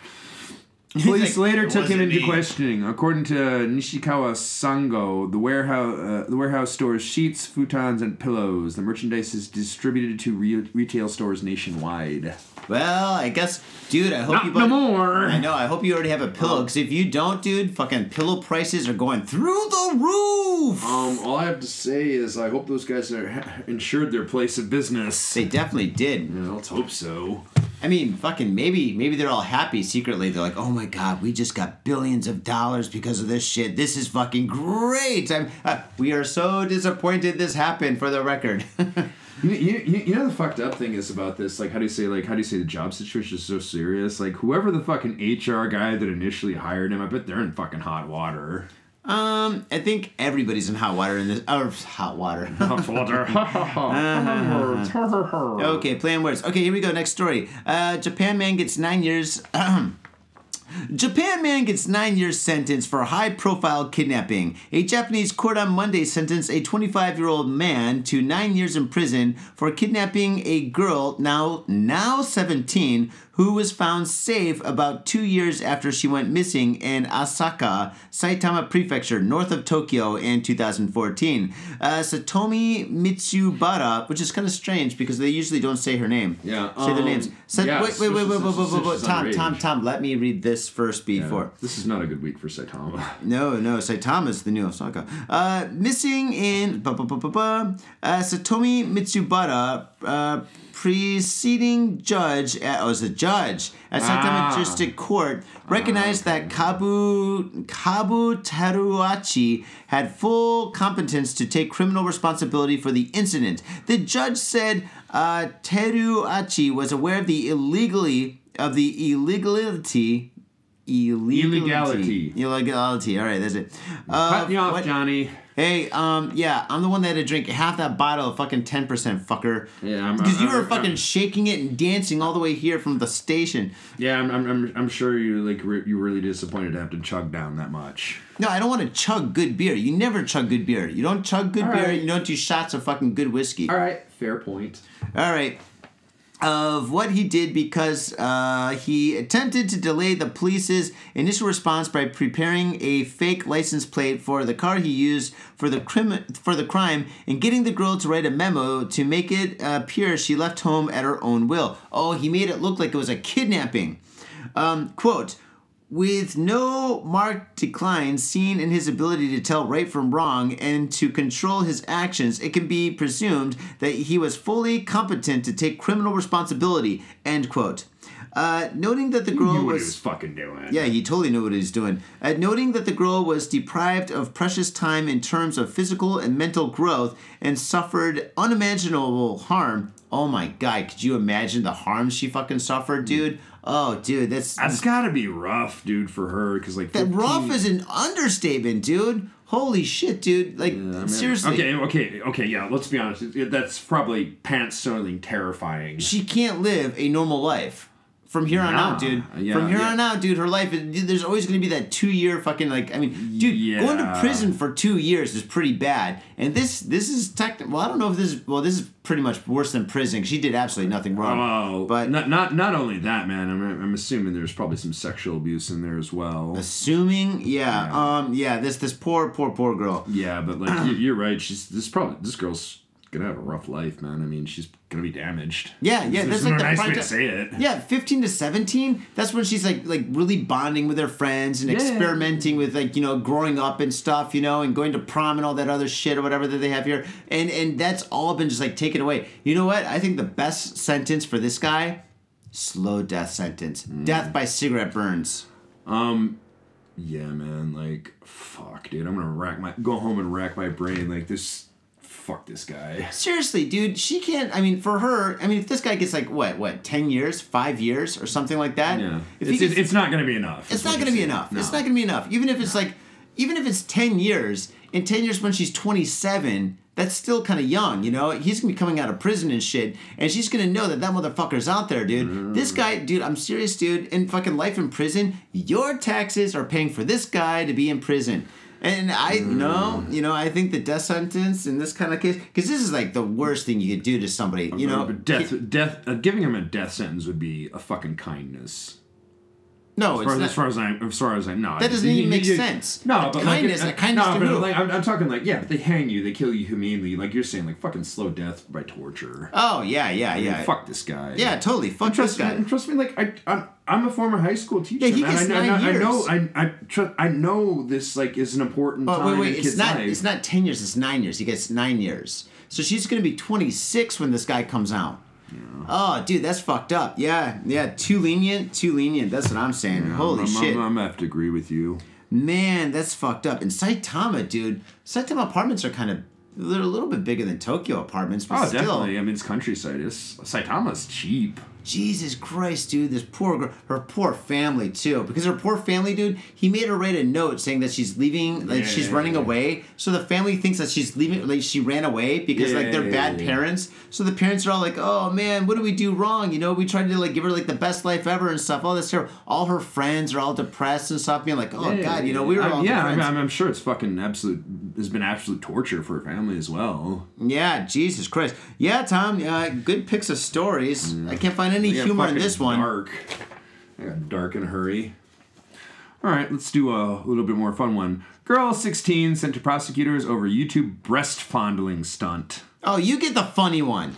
Police like, later took him into me." questioning. According to Nishikawa Sangyo, the warehouse uh, the warehouse stores sheets, futons, and pillows. The merchandise is distributed to re- retail stores nationwide. Well, I guess, dude. I hope Not you. no bought- more. I know. I hope you already have a pillow. Because if you don't, dude, fucking pillow prices are going through the roof. Um, all I have to say is I hope those guys are insured their place of business. they definitely did. Yeah, let's hope so. I mean, fucking maybe, maybe they're all happy secretly. They're like, oh my god, we just got billions of dollars because of this shit. This is fucking great. I'm, uh, we are so disappointed this happened. For the record. You, you, you know the fucked up thing is about this like how do you say like how do you say the job situation is so serious like whoever the fucking HR guy that initially hired him I bet they're in fucking hot water. Um, I think everybody's in hot water in this. Or hot water. Hot water. Okay, playing words. Okay, here we go. Next story. Uh, Japan man gets nine years. Japan man gets nine years sentence for high profile kidnapping. A Japanese court on Monday sentenced a 25 year old man to nine years in prison for kidnapping a girl now now 17 who was found safe about two years after she went missing in Asaka, Saitama Prefecture, north of Tokyo, in 2014. Uh, Satomi Mitsubara, which is kind of strange because they usually don't say her name. Yeah, say their um, names. Sa- yeah, wait, wait, wait, wait, wait, wait, wait, wait, she's Tom, Tom, underage. Tom. Let me read this first before. This is not a good week for Saitama. No, no, Saitama's the new Osaka. Uh, missing in ba, ba, ba, ba, ba, uh, Satomi Mitsubara, uh, preceding judge, at, oh, was a judge at Saitama Ah. District Court, recognized that Kabu Kabu Terauchi had full competence to take criminal responsibility for the incident. The judge said uh, Terauchi was aware of the illegally of the illegality illegality. Illegality. Illegality. All right, that's it. Uh, Cut me off, what- Johnny. Hey, um, yeah, I'm the one that had to drink half that bottle of fucking ten percent, fucker. Yeah, I'm- because you were I'm- fucking I'm- shaking it and dancing all the way here from the station. Yeah, I'm, I'm, I'm, I'm sure you like re- you were really disappointed to have to chug down that much. No, I don't want to chug good beer. You never chug good beer. You don't chug good All beer. right. You don't do shots of fucking good whiskey. All right, fair point. All right. Of what he did because uh, he attempted to delay the police's initial response by preparing a fake license plate for the car he used for the crim- for the crime and getting the girl to write a memo to make it appear she left home at her own will. Oh, he made it look like it was a kidnapping. Um, quote. With no marked decline seen in his ability to tell right from wrong and to control his actions, it can be presumed that he was fully competent to take criminal responsibility. End quote. Uh, noting that the He girl knew what was he was fucking doing. yeah, he totally knew what he was doing. Uh, noting that the girl was deprived of precious time in terms of physical and mental growth and suffered unimaginable harm. Oh my god, could you imagine the harm she fucking suffered, hmm. dude? Oh, dude, that's That's gotta be rough, dude, for her. Cause like that 15 rough is an understatement, dude. Holy shit, dude! Like mean, seriously, Okay, okay, okay. Yeah, let's be honest. That's probably pants something terrifying. she can't live a normal life from here on Nah, out, dude. yeah, from here yeah. on out, dude, her life. There's always going to be that two year fucking like. I mean, dude, going to prison for two years is pretty bad. And this this is technical. Well, I don't know if this is. Well, this is pretty much worse than prison. She did absolutely nothing wrong. Oh, but not not not only that, man. I'm, I'm assuming there's probably some sexual abuse in there as well. assuming, yeah, Yeah. um, yeah, this this poor poor poor girl. Yeah, but like you- you're right. She's this probably this girl's gonna have a rough life, man. I mean, she's gonna be damaged. Yeah, yeah, There's that's no like the nice way to say it. Yeah, fifteen to seventeen. That's when she's like like really bonding with her friends and Yeah. experimenting with like you know growing up and stuff, you know, and going to prom and all that other shit or whatever that they have here. And and that's all been just like taken away. You know what? I think the best sentence for this guy, slow death sentence, Mm. death by cigarette burns. Um, yeah, man. Like, fuck, dude. I'm gonna rack my go home and rack my brain. Like this. Fuck this guy. Seriously, dude, she can't. I mean, for her, I mean, if this guy gets like what, what, ten years, five years, or something like that. Yeah. If It's, it's, gets, it's not gonna be enough. it's not going to be saying. enough. It's not going to be enough. Even if it's like, even if it's ten years, in ten years when she's twenty seven, that's still kind of young, you know. He's gonna be coming out of prison and shit, and she's gonna know that that motherfucker's out there, dude. This guy, dude, I'm serious, dude. In fucking life in prison, your taxes are paying for this guy to be in prison. And I know, you know, I think the death sentence in this kind of case, because this is like the worst thing you could do to somebody, you know. death, death, uh, giving him a death sentence would be a fucking kindness. No, As it's far, not. as far as I, as far as I know, That doesn't even make sense. No, but kindness- like, a uh, kindness no, but who? like, I'm, I'm talking like, yeah, but they hang you, they kill you humanely, like you're saying, like fucking slow death by torture. oh yeah, yeah, I mean, yeah. fuck this guy. Yeah, totally. Fuck this trust guy. me, trust me. Like I, I'm, I'm a former high school teacher. Yeah, he man. gets I, know- nine I, years. I know. I, I, tr- I know this like is an important Oh wait, wait. It's not. life. It's not ten years. It's nine years. He gets nine years. So she's gonna be twenty six when this guy comes out. Oh, dude, that's fucked up. Yeah, yeah. Too lenient. Too lenient. That's what I'm saying. Holy I'm, shit, I'm, I'm gonna have to agree with you. man, that's fucked up. And Saitama, dude. Saitama apartments are kind of. They're a little bit bigger than Tokyo apartments, but Oh, still. definitely. I mean, it's countryside. It's Saitama's cheap. Jesus Christ, dude, this poor girl, her poor family too. Because her poor family, dude, he made her write a note saying that she's leaving, like Yeah, she's yeah, running yeah. away. So the family thinks that she's leaving, like she ran away because like they're Yeah, bad yeah. parents. So the parents are all like, "Oh man, what do we do wrong? You know, we tried to like give her like the best life ever and stuff. All this stuff. All her friends are all depressed and stuff, being like, "Oh God, you know, we were I'm- all yeah. I'm. I'm, I'm sure it's fucking absolute. There's been absolute torture for her family as well. Yeah, Jesus Christ. Yeah, Tom, uh, good picks of stories. I can't find any got humor in this one. Dark. I got dark in a hurry. All right, let's do a little bit more fun one. Girl 16 sent to prosecutors over YouTube breast fondling stunt. Oh, you get the funny one.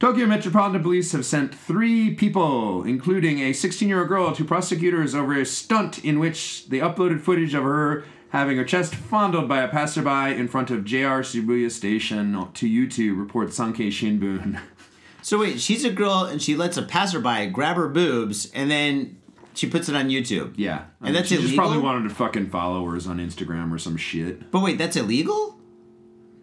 Tokyo Metropolitan Police have sent three people, including a 16 year old girl, to prosecutors over a stunt in which they uploaded footage of her having her chest fondled by a passerby in front of JR Shibuya Station to YouTube, reports Sankei Shinbun. So wait, she's a girl and she lets a passerby grab her boobs and then she puts it on YouTube. Yeah. And that's she just illegal? probably wanted to fucking followers on Instagram or some shit. But wait, that's illegal?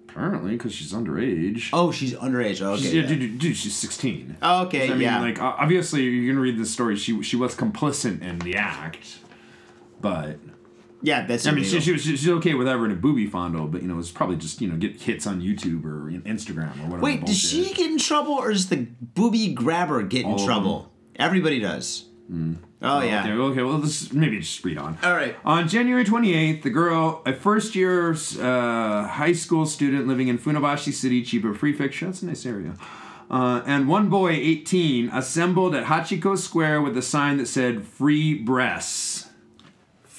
Apparently, because she's underage. Oh, she's underage. Oh, okay. She's- yeah, dude, dude, dude, she's 16. Oh, okay, I mean, yeah. like, obviously, you're gonna read the story. She she was complicit in the act, but yeah, that's I mean, she, she was she's okay with ever in a booby fondle, but you know, it's probably just you know get hits on YouTube or Instagram or whatever. wait, does she get in trouble or does the booby grabber get in All of trouble? Everybody does. Oh yeah. Okay, okay, well, let's maybe just read on. All right. On January 28th, the girl, a first year uh, high school student living in Funabashi City, Chiba Prefecture, that's a nice area, uh, and one boy, 18, assembled at Hachiko Square with a sign that said free breasts.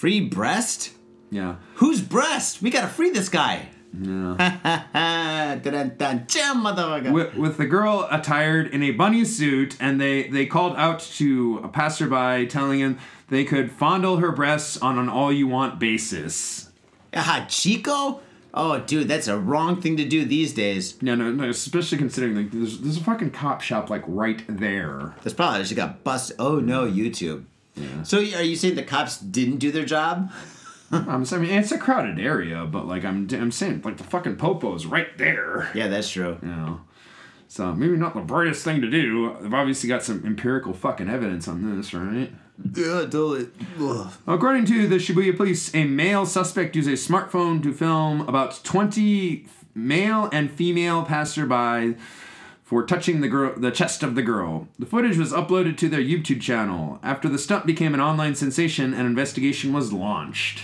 Free breast? Yeah. Whose breast? We gotta free this guy. Yeah. dun, dun, jam, motherfucker. With, with the girl attired in a bunny suit, and they, they called out to a passerby telling him they could fondle her breasts on an all you want basis. Ah, Chico? Oh, dude, that's a wrong thing to do these days. No, no, no. Especially considering like there's there's a fucking cop shop like right there. That's probably she got busted. Oh no, YouTube. So are you saying the cops didn't do their job? I'm saying I mean, it's a crowded area, but like I'm I'm saying like the fucking popo's right there. Yeah, that's true. You know. So maybe not the brightest thing to do. They've obviously got some empirical fucking evidence on this, right? Yeah, totally. Ugh. According to the Shibuya police, a male suspect used a smartphone to film about 20 male and female passerby for touching the girl, the chest of the girl. The footage was uploaded to their YouTube channel. After the stunt became an online sensation, an investigation was launched.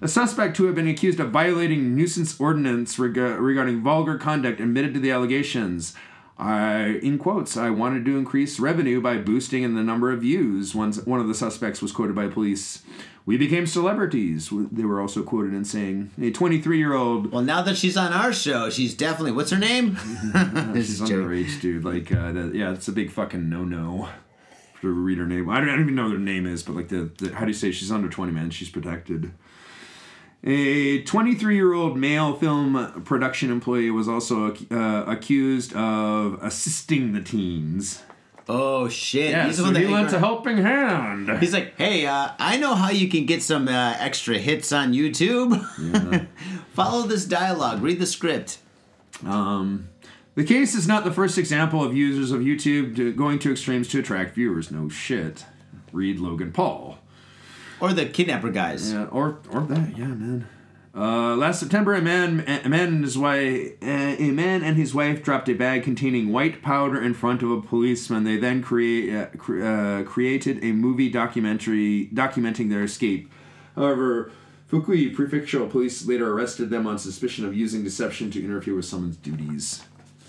The suspect, who had been accused of violating nuisance ordinance reg- regarding vulgar conduct, admitted to the allegations. I, in quotes, I wanted to increase revenue by boosting in the number of views. One, one of the suspects was quoted by police. We became celebrities. They were also quoted in saying, a 23 year old. Well, now that she's on our show, she's definitely. What's her name? She's underage, dude. Like, uh, that, yeah, it's a big fucking no no to read her name. I don't, I don't even know what her name is, but like, the, the how do you say she's under 20, man? She's protected. A 23 year old male film production employee was also uh, accused of assisting the teens. Oh shit! Yeah, He's the so he lent a helping hand. He's like, hey, uh, I know how you can get some uh, extra hits on YouTube. Follow this dialogue. Read the script. Um, the case is not the first example of users of YouTube going to extremes to attract viewers. No shit. Read Logan Paul. Or the kidnapper guys. Yeah, or or that. Yeah, man. Uh, last September, a man, a man and his wife, a man and his wife dropped a bag containing white powder in front of a policeman. They then create, uh, cre- uh, created a movie documentary documenting their escape. However, Fukui Prefectural Police later arrested them on suspicion of using deception to interfere with someone's duties.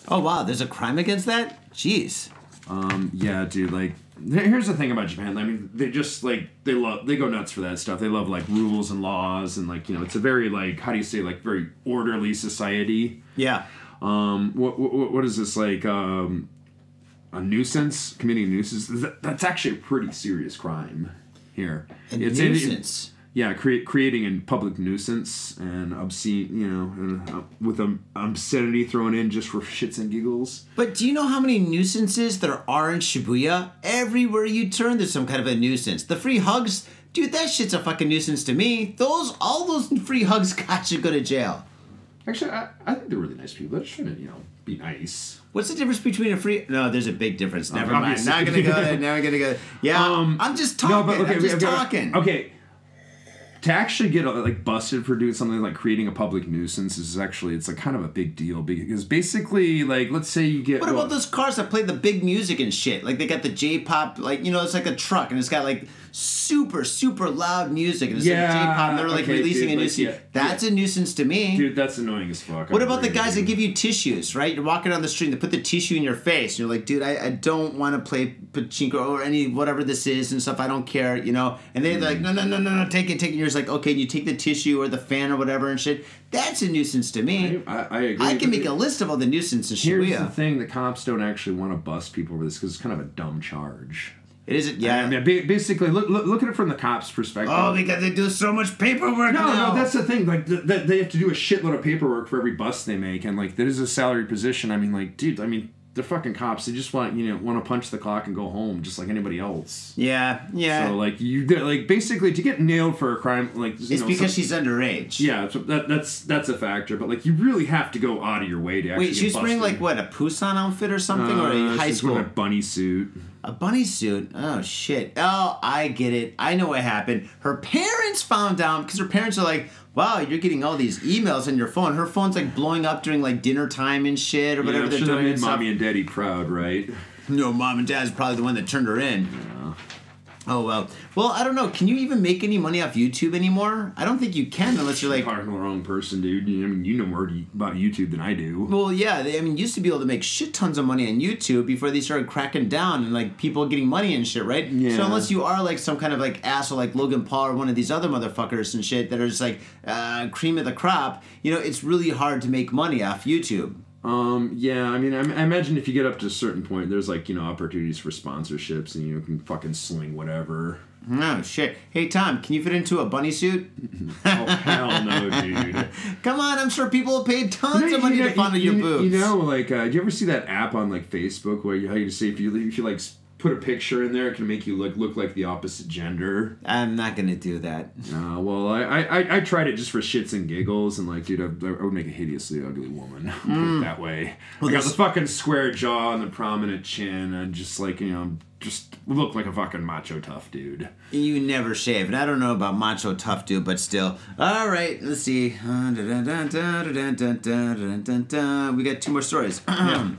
Oh wow, there's a crime against that? Jeez. Um, yeah, dude. Like, here's the thing about Japan. I mean, they just like they love they go nuts for that stuff. They love like rules and laws and like you know, it's a very like how do you say like very orderly society. Yeah. Um, what what, what is this like? Um, a nuisance, committing a nuisance. That's actually a pretty serious crime here. It's a it- nuisance. Yeah, create, creating a public nuisance and obscene, you know, and, uh, with um, obscenity thrown in just for shits and giggles. But do you know how many nuisances there are in Shibuya? Everywhere you turn, there's some kind of a nuisance. The free hugs, dude, that shit's a fucking nuisance to me. Those, all those free hugs got should go to jail. Actually, I, I think they're really nice people. They're just trying to, you know, be nice. What's the difference between a free? No, there's a big difference. Never mind. obviously. Not gonna go there. Never gonna go. Yeah, Um, I'm just talking. No, I'm just okay, talking. Okay. To actually get uh, like busted for doing something like creating a public nuisance is actually it's like kind of a big deal because basically like let's say you get What about those cars that play the big music and shit? Like they got the J-pop, like you know, it's like a truck and it's got like super super loud music and it's Yeah, like J-pop and they're like okay, releasing dude, a new like, CD. yeah, That's a nuisance to me. dude that's annoying as fuck. What I'm about the guys that give you tissues, right? You're walking down the street and they put the tissue in your face, you're like, dude, I, I don't want to play pachinko or any whatever this is and stuff. I don't care, you know. And they're like, hmm. no, no, no, no, no, take it, take it. And you're just like, okay, you take the tissue or the fan or whatever and shit. That's a nuisance to me. I, I agree. I can make a list of all the nuisances Here's the thing: the cops don't actually want to bust people over this because it's kind of a dumb charge. It isn't, yeah. I mean, basically, look, look look at it from the cops' perspective. oh, because they do so much paperwork No, now. no, that's the thing. Like, th- th- they have to do a shitload of paperwork for every bus they make, and like, that is a salary position. I mean, like, dude, I mean, they're fucking cops. They just want you know want to punch the clock and go home, just like anybody else. yeah, yeah. So like, you like basically to get nailed for a crime, like, you it's know, because some- she's underage. yeah, so that, that's that's a factor. But like, you really have to go out of your way to actually. Wait, she's wearing like what a Busan outfit or something, or Uh, a high she's school? wearing a bunny suit. A bunny suit. Oh shit. Oh, I get it. I know what happened. Her parents found out because her parents are like, "Wow, you're getting all these emails on your phone." Her phone's like blowing up during like dinner time and shit or whatever yeah, they're doing. made and mommy and daddy proud, right? No, mom and dad's probably the one that turned her in. Oh well. Well, I don't know. Can you even make any money off YouTube anymore? I don't think you can unless you're like. To the wrong person, dude. I mean, you know more about YouTube than I do. Well, yeah. They, I mean, used to be able to make shit tons of money on YouTube before they started cracking down and like people getting money and shit, right? Yeah. So unless you are like some kind of like asshole like Logan Paul or one of these other motherfuckers and shit that are just like uh, cream of the crop, you know, it's really hard to make money off YouTube. Um, yeah, I mean, I, I imagine if you get up to a certain point, there's like you know opportunities for sponsorships, and you can fucking sling whatever. Oh shit! Hey Tom, can you fit into a bunny suit? Oh hell no, dude! Come on, I'm sure people have paid tons You of money know- to fondle you, your you- boobs. You know, like, uh, do you ever see that app on like Facebook where you how you say if you if you like put a picture in there. It can make you look look like the opposite gender. I'm not gonna do that. Uh, well, I, I I tried it just for shits and giggles, and like, dude, I, I would make a hideously ugly woman mm. that way. Well, I got the fucking square jaw and the prominent chin, and just like you know, just look like a fucking macho tough dude. You never shave, and I don't know about macho tough dude, but still. All right, let's see. We got two more stories. yeah.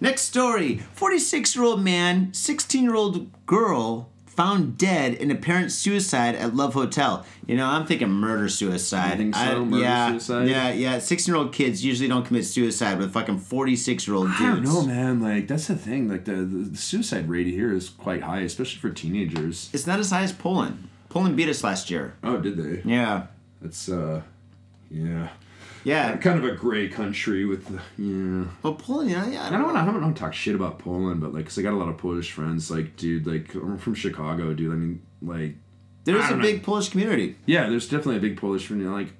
Next story: forty-six-year-old man, sixteen-year-old girl found dead in apparent suicide at Love Hotel. You know, I'm thinking murder suicide. Think so? I- Murder yeah, suicide? Yeah, yeah. Sixteen-year-old kids usually don't commit suicide with fucking forty-six-year-old dudes. I don't know, man. Like that's the thing. Like the, the, the suicide rate here is quite high, especially for teenagers. It's not as high as Poland. Poland beat us last year. Oh, did they? Yeah. That's uh, yeah. Yeah. Kind of a gray country with the yeah. Well, Poland, yeah, yeah. I don't want to. I don't want to talk shit about Poland, but like, cause I got a lot of Polish friends. Like, dude, like I'm from Chicago, dude. I mean, like, There's a don't big. Polish community. yeah, there's definitely a big Polish community. Like,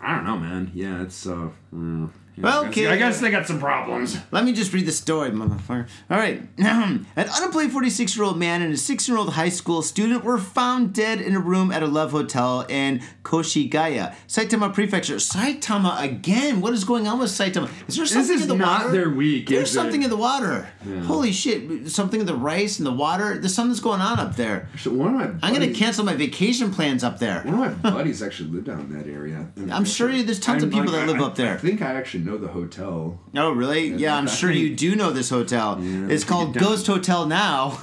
I don't know, man. Yeah, it's uh, mm. Well, okay. I guess they got some problems. Let me just read the story, motherfucker. All right. An unemployed 46 year old man and a 6 year old high school student were found dead in a room at a Love Hotel in Koshigaya, Saitama Prefecture. Saitama again? What is going on with Saitama? Is there something is in the not water? their week, There's something it? in the water. Holy shit. Something in the rice and the water. There's something's going on up there. So one of my I'm going to cancel my vacation plans up there. One of my buddies actually lived down in that area. I'm sure there's tons of I'm people that live I- up there. I think I actually know the hotel. Oh, really? Yeah, I'm sure you do know this hotel. it's called Ghost Hotel now.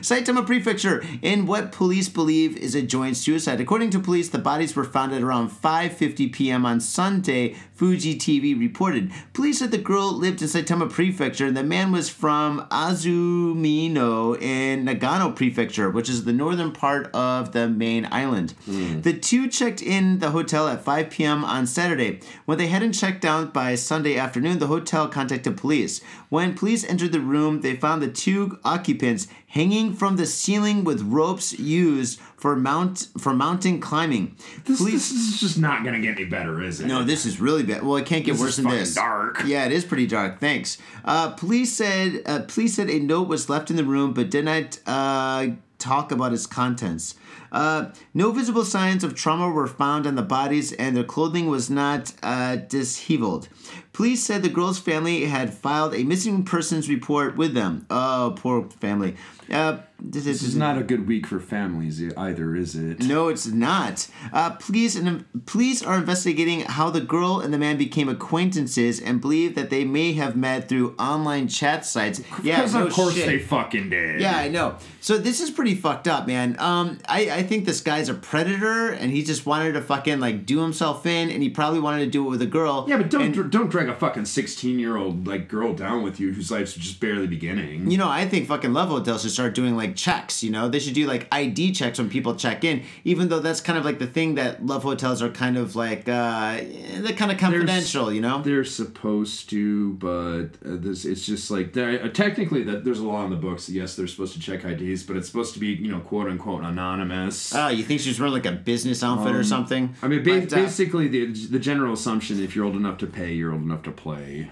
Saitama Prefecture, in what police believe is a joint suicide. According to police, the bodies were found at around 5:50 p.m. on Sunday. Fuji TV reported. Police said the girl lived in Saitama Prefecture and the man was from Azumino in Nagano Prefecture, which is the northern part of the main island. Hmm. The two checked in the hotel at 5 p.m. on Saturday. When they hadn't checked out by Sunday afternoon, the hotel contacted police. When police entered the room, they found the two occupants hanging from the ceiling with ropes used for mount for mountain climbing. This, police this is just not gonna get any better, is it? no, this is really bad. Well, it can't get This worse than this. dark. Yeah, it is pretty dark. Thanks. Uh, police said uh, police said a note was left in the room, but did not uh, talk about its contents. Uh, no visible signs of trauma were found on the bodies, and their clothing was not uh, disheveled. Police said the girl's family had filed a missing persons report with them. Oh, poor family. Uh, This is not a good week for families either, is it? no, it's not. Uh, police and police are investigating how the girl and the man became acquaintances and believe that they may have met through online chat sites. Yeah, no of course shit. they fucking did. Yeah, I know. So this is pretty fucked up, man. Um, I, I think this guy's a predator, and he just wanted to fucking like do himself in, and he probably wanted to do it with a girl. Yeah, but don't And, dr- don't drag a fucking sixteen year old like girl down with you whose life's just barely beginning. you know, I think fucking love hotels should start doing like checks. You know, they should do like ID checks when people check in. Even though that's kind of like the thing that love hotels are kind of like uh, they're kind of confidential. You know. They're supposed to, but uh, this it's just like they're- uh, technically that there's a law in the books. Yes, they're supposed to check IDs, but it's supposed to be you know quote unquote anonymous. Oh, you think she's wearing like a business outfit or something? Um, I mean, ba- But, basically, the the general assumption if you're old enough to pay, you're old enough to play.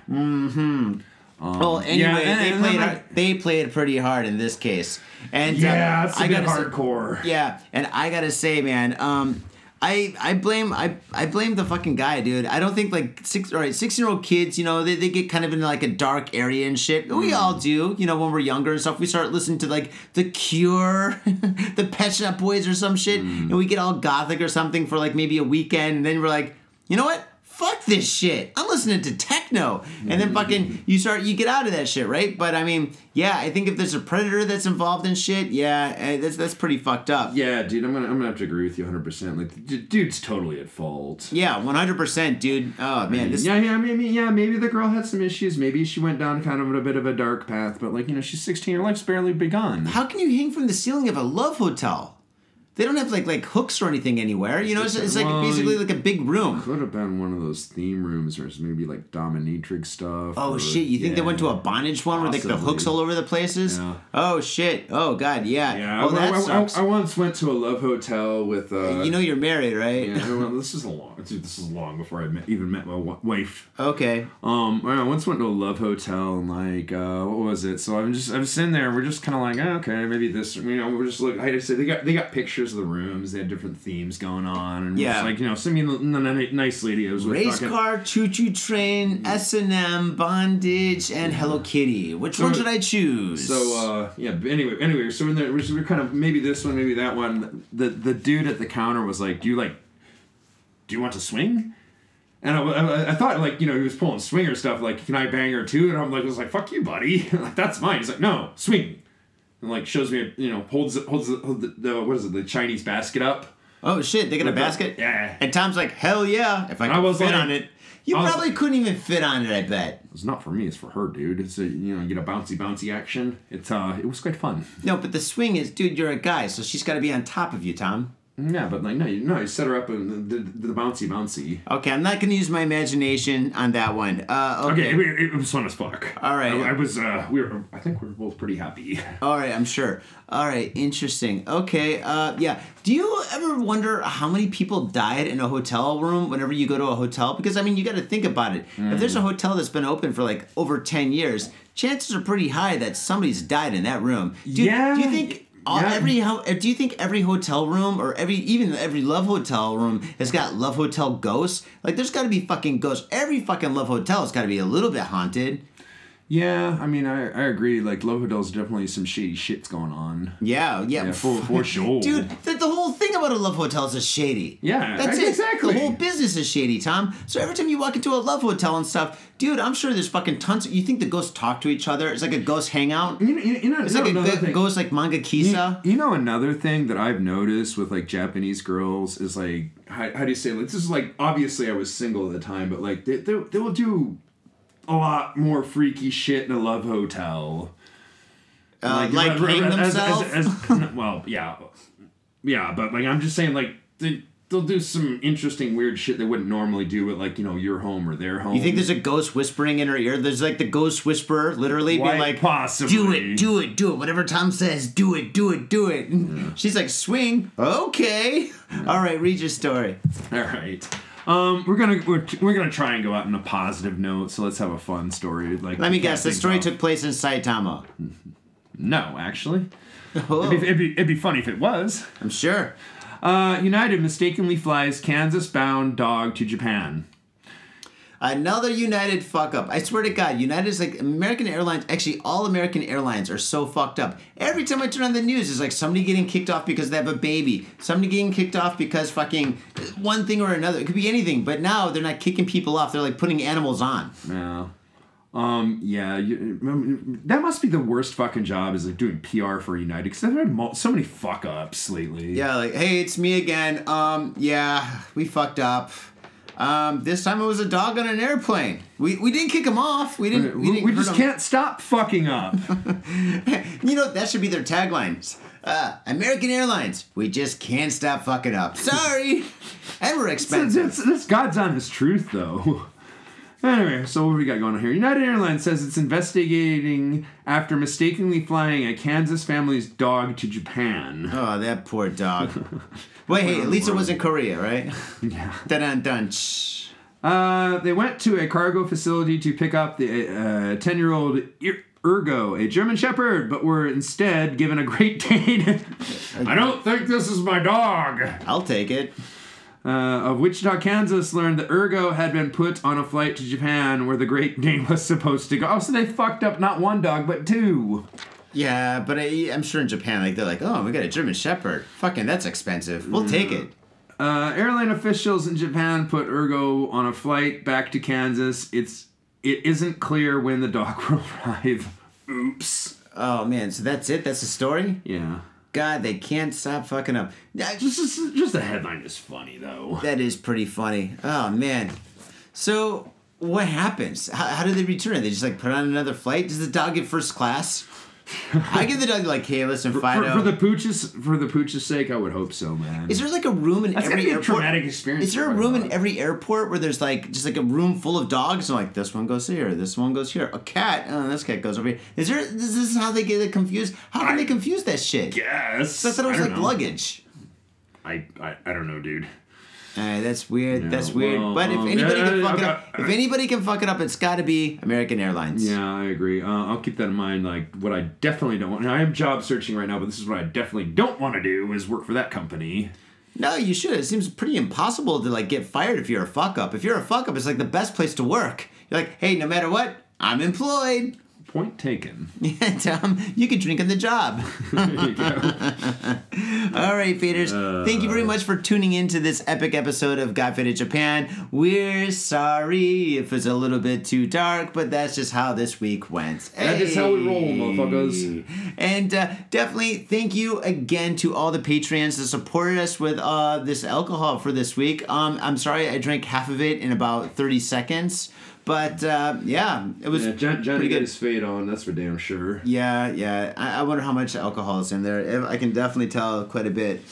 Well, anyway, yeah, and- they and played then, like- they played pretty hard in this case, and Yeah, uh, it's a I bit gotta say- hardcore. yeah, and I gotta say, man, um, I I blame I I blame the fucking guy, dude. I don't think like six all right, sixteen year old kids, you know, they, they get kind of in like a dark area and shit. Mm. We all do, you know, when we're younger and stuff. We start listening to like The Cure, the Pet Shop Boys or some shit, Mm. and we get all gothic or something for like maybe a weekend, and then we're like, you know what? Fuck this shit. I'm listening to techno. And then fucking you start you get out of that shit, right? But I mean, yeah, I think if there's a predator that's involved in shit, yeah, eh, that's that's pretty fucked up. Yeah, dude, I'm gonna I'm gonna have to agree with you 100. percent Like, the d- dude's totally at fault. Yeah, one hundred percent, dude. Oh man, this yeah, yeah, maybe, yeah, maybe the girl had some issues. Maybe she went down kind of a bit of a dark path. But like, you know, she's 16. Her life's barely begun. how can you hang from the ceiling of a love hotel? They don't have like like hooks or anything anywhere. You know, it's, it's like Well, basically like a big room. Could have been one of those theme rooms, or maybe like dominatrix stuff. Oh or- shit! You think they went to a bondage one where like the hooks all over the places? Yeah. Oh shit! Oh god, yeah. Yeah, Oh, I, that I- I- sucks. I once went to a love hotel with. Uh, you know you're married, right? yeah, well, this is a long. Dude, this is long before I met, even met my wife. Okay. Um, I once went to a love hotel and like, uh, what was it? So I'm just, I'm sitting there. And we're just kind of like, oh, okay, maybe this. You know, we're just like, I just say they got, they got pictures of the rooms. They had different themes going on, and Yeah. like, you know, send me the, the, the nice lady. I was Race fucking- car, choo choo train, S and M, bondage, and Hello Kitty. Which one should I choose? So uh, yeah. Anyway, anyway, so in there, we're, we're kind of maybe this one, maybe that one. The the dude at the counter was like, "Do you like? Do you want to swing?" And I, I, I thought like you know he was pulling swinger stuff like can I bang her too? And I'm like I was like fuck you buddy like that's mine. He's like no swing, and like shows me you know holds holds the, holds the, the what is it the Chinese basket up. oh shit, they got a With the- basket. yeah. And Tom's like, hell yeah! If I I was fit like- on it, you probably like- couldn't even fit on it. I bet. It's not for me. It's for her, dude. It's a you know you get a bouncy bouncy action. It's uh it was quite fun. No, but the swing is, dude, you're a guy, so she's got to be on top of you, Tom. Yeah, but like no, you no, you set her up in the, the, the bouncy bouncy. Okay, I'm not gonna use my imagination on that one. Uh, Okay, okay. it, it was fun as fuck. All right. I, I was. Uh, we were. I think we were both pretty happy. All right, I'm sure. All right, interesting. Okay, uh, yeah. Do you ever wonder how many people died in a hotel room whenever you go to a hotel? Because I mean, you got to think about it. If there's a Mm. hotel that's been open for like over ten years, chances are pretty high that somebody's died in that room. Do, Yeah, Do you think? All, yeah. every uh, do you think every hotel room or every even every love hotel room has got love hotel ghosts? Like there's got to be fucking ghosts. Every fucking love hotel has got to be a little bit haunted. Yeah, I mean, I, I agree. Like, Love Hotel's definitely some shady shit's going on. Yeah, yeah, Yeah, for- for sure. dude. The, the whole thing about a love hotel is shady. Yeah, that's it. exactly. The whole business is shady, Tom. So every time you walk into a love hotel and stuff, dude, I'm sure there's fucking tons. you think the ghosts talk to each other? It's like a ghost hangout. You know, you, you know, It's like a another go- thing- ghost like manga You, kisa. you know another thing that I've noticed with like Japanese girls is like how, how do you say like this is like obviously I was single at the time but like they they, they will do a lot more freaky shit in a love hotel. Uh, like hang as- as- themselves. as- well, yeah, yeah, but like I'm just saying like they they'll do some interesting weird shit they wouldn't normally do at like you know your home or their home. You think there's a ghost whispering in her ear? There's like the ghost whisperer, literally Quite being like, possibly. "Do it, do it, do it." Whatever Tom says, do it, do it, do it. And She's like, "Swing, okay." All right, read your story. All right. Um, we're gonna we're, we're gonna try and go out on a positive note. So let's have a fun story. Like Let me guess. The story off. took place in Saitama. No, actually, Oh, it'd be, it'd, be, it'd be funny if it was. I'm sure. Uh, United mistakenly flies Kansas-bound dog to Japan. Another United fuck up. I swear to God, United is like American Airlines. Actually, all American airlines are so fucked up. Every time I turn on the news, it's like somebody getting kicked off because they have a baby. Somebody getting kicked off because fucking one thing or another. It could be anything. But now they're not kicking people off. They're like putting animals on. Yeah. Um. Yeah. You, that must be the worst fucking job is like doing PR for United because they've had mo- so many fuck ups lately. Yeah, like, hey, it's me again. Um, yeah, we fucked up. Um, this time it was a dog on an airplane. We, we didn't kick him off. We didn't. We, didn't we just him. can't stop fucking up. You know, that should be their taglines. Uh, American Airlines, we just can't stop fucking up. Sorry. and we're That's, expensive. that's, that's God's honest truth, though. Anyway, so what we got going on here? United Airlines says it's investigating after mistakenly flying a Kansas family's dog to Japan. Oh, that poor dog. Wait, hey, at least it was in Korea, right? Yeah. Dun dun dun. Uh, they went to a cargo facility to pick up the 10 year old Irgo, a German Shepherd, but were instead given a Great Dane. I don't think this is my dog. I'll take it. Uh, of Wichita, Kansas, learned that Irgo had been put on a flight to Japan where the Great Dane was supposed to go. Oh, so they fucked up not one dog, but two. Yeah, but I, I'm sure in Japan, like they're like, oh, we got a German Shepherd. Fucking, that's expensive. We'll take it. Uh, airline officials in Japan put Irgo on a flight back to Kansas. It's it isn't clear when the dog will arrive. Oops. Oh man, so that's it. That's the story. Yeah. God, they can't stop fucking up. Yeah, Just, just, just the headline is funny though. That is pretty funny. Oh man. So what happens? How, how do they return it? They just like put on another flight. Does the dog get first class? I give the dog like, hey, listen, For, Fido. for the pooch's for the pooch's sake, I would hope so, man. is there like a room in That's every be a airport? traumatic experience Is there a room in every airport where there's like just like a room full of dogs? And like this one goes here, this one goes here. A cat, oh, this cat goes over here. Is there? Is this how they get it confused? How can I they confuse that shit? Yes. I thought it was like know. luggage. I, I I don't know, dude. Alright, that's weird. Yeah, that's weird. well, but if um, anybody yeah, can fuck it up, if anybody can fuck it up, it's got to be American Airlines. Yeah, I agree. Uh, I'll keep that in mind. Like, what I definitely don't want. I am job searching right now, but this is what I definitely don't want to do is work for that company. No, you should. It seems pretty impossible to like get fired if you're a fuck up. If you're a fuck up, it's like the best place to work. You're like, hey, no matter what, I'm employed. Point taken. Yeah, Tom, you could drink on the job. There you go. All right, faders. Thank you very much for tuning in to this epic episode of Got Faded Japan. We're sorry if it's a little bit too dark, but that's just how this week went. That is how we roll, motherfuckers. And uh, definitely thank you again to all the Patreons that supported us with uh, this alcohol for this week. Um, I'm sorry I drank half of it in about 30 seconds, but uh, yeah, it was Yeah, John, Johnny got his fade on. That's for damn sure. Yeah, yeah. I, I wonder how much alcohol is in there. I can definitely tell quite a bit.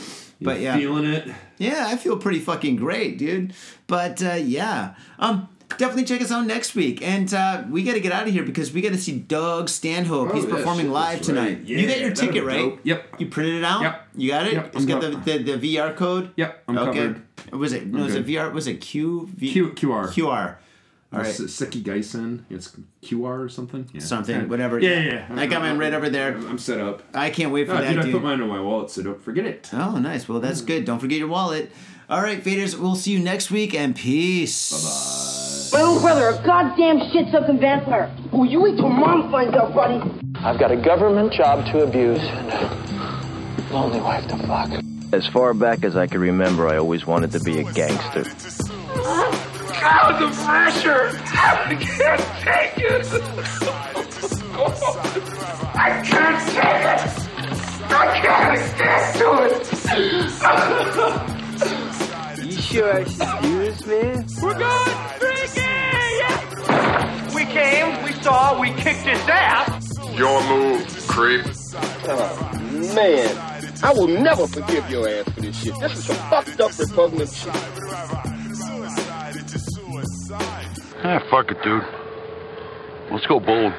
But yeah, Feeling it. yeah, I feel pretty fucking great, dude. But uh, yeah, um, definitely check us out next week. And uh, we got to get out of here because we got to see Doug Stanhope. Oh, He's performing live that's right. tonight. you got your ticket, right? dope. Yep. You printed it out. Yep. You got it. Yep, It's I'm got the, the the VR code. Yep, I'm okay. covered. Was it no? Was it. VR? Was it Q? V- Q- QR. QR. All right. S- Seki Geisen. It's QR or something. Yeah. Something, Yeah. whatever. Yeah, yeah, yeah. I got mine right over there. I'm set up. I can't wait for Oh, that, dude, I dude. put mine in my wallet, so don't forget it. Oh, nice. Well, that's good. Don't forget your wallet. All right, faders. We'll see you next week, and peace. Bye bye. My own brother, a goddamn shit-sucking vampire. Oh, you wait till mom finds out, buddy. I've got a government job to abuse and a lonely wife to fuck. As far back as I can remember, I always wanted to be a gangster. God, the pressure! I can't take it! I can't take it! I can't stand to it! You sure I should do this. We're going freaky! We came, we saw, we kicked his ass! Your move, creep. Oh, man, I will never forgive your ass for this shit. This is some fucked up repugnant shit. Ah, fuck it, dude. Let's go bold.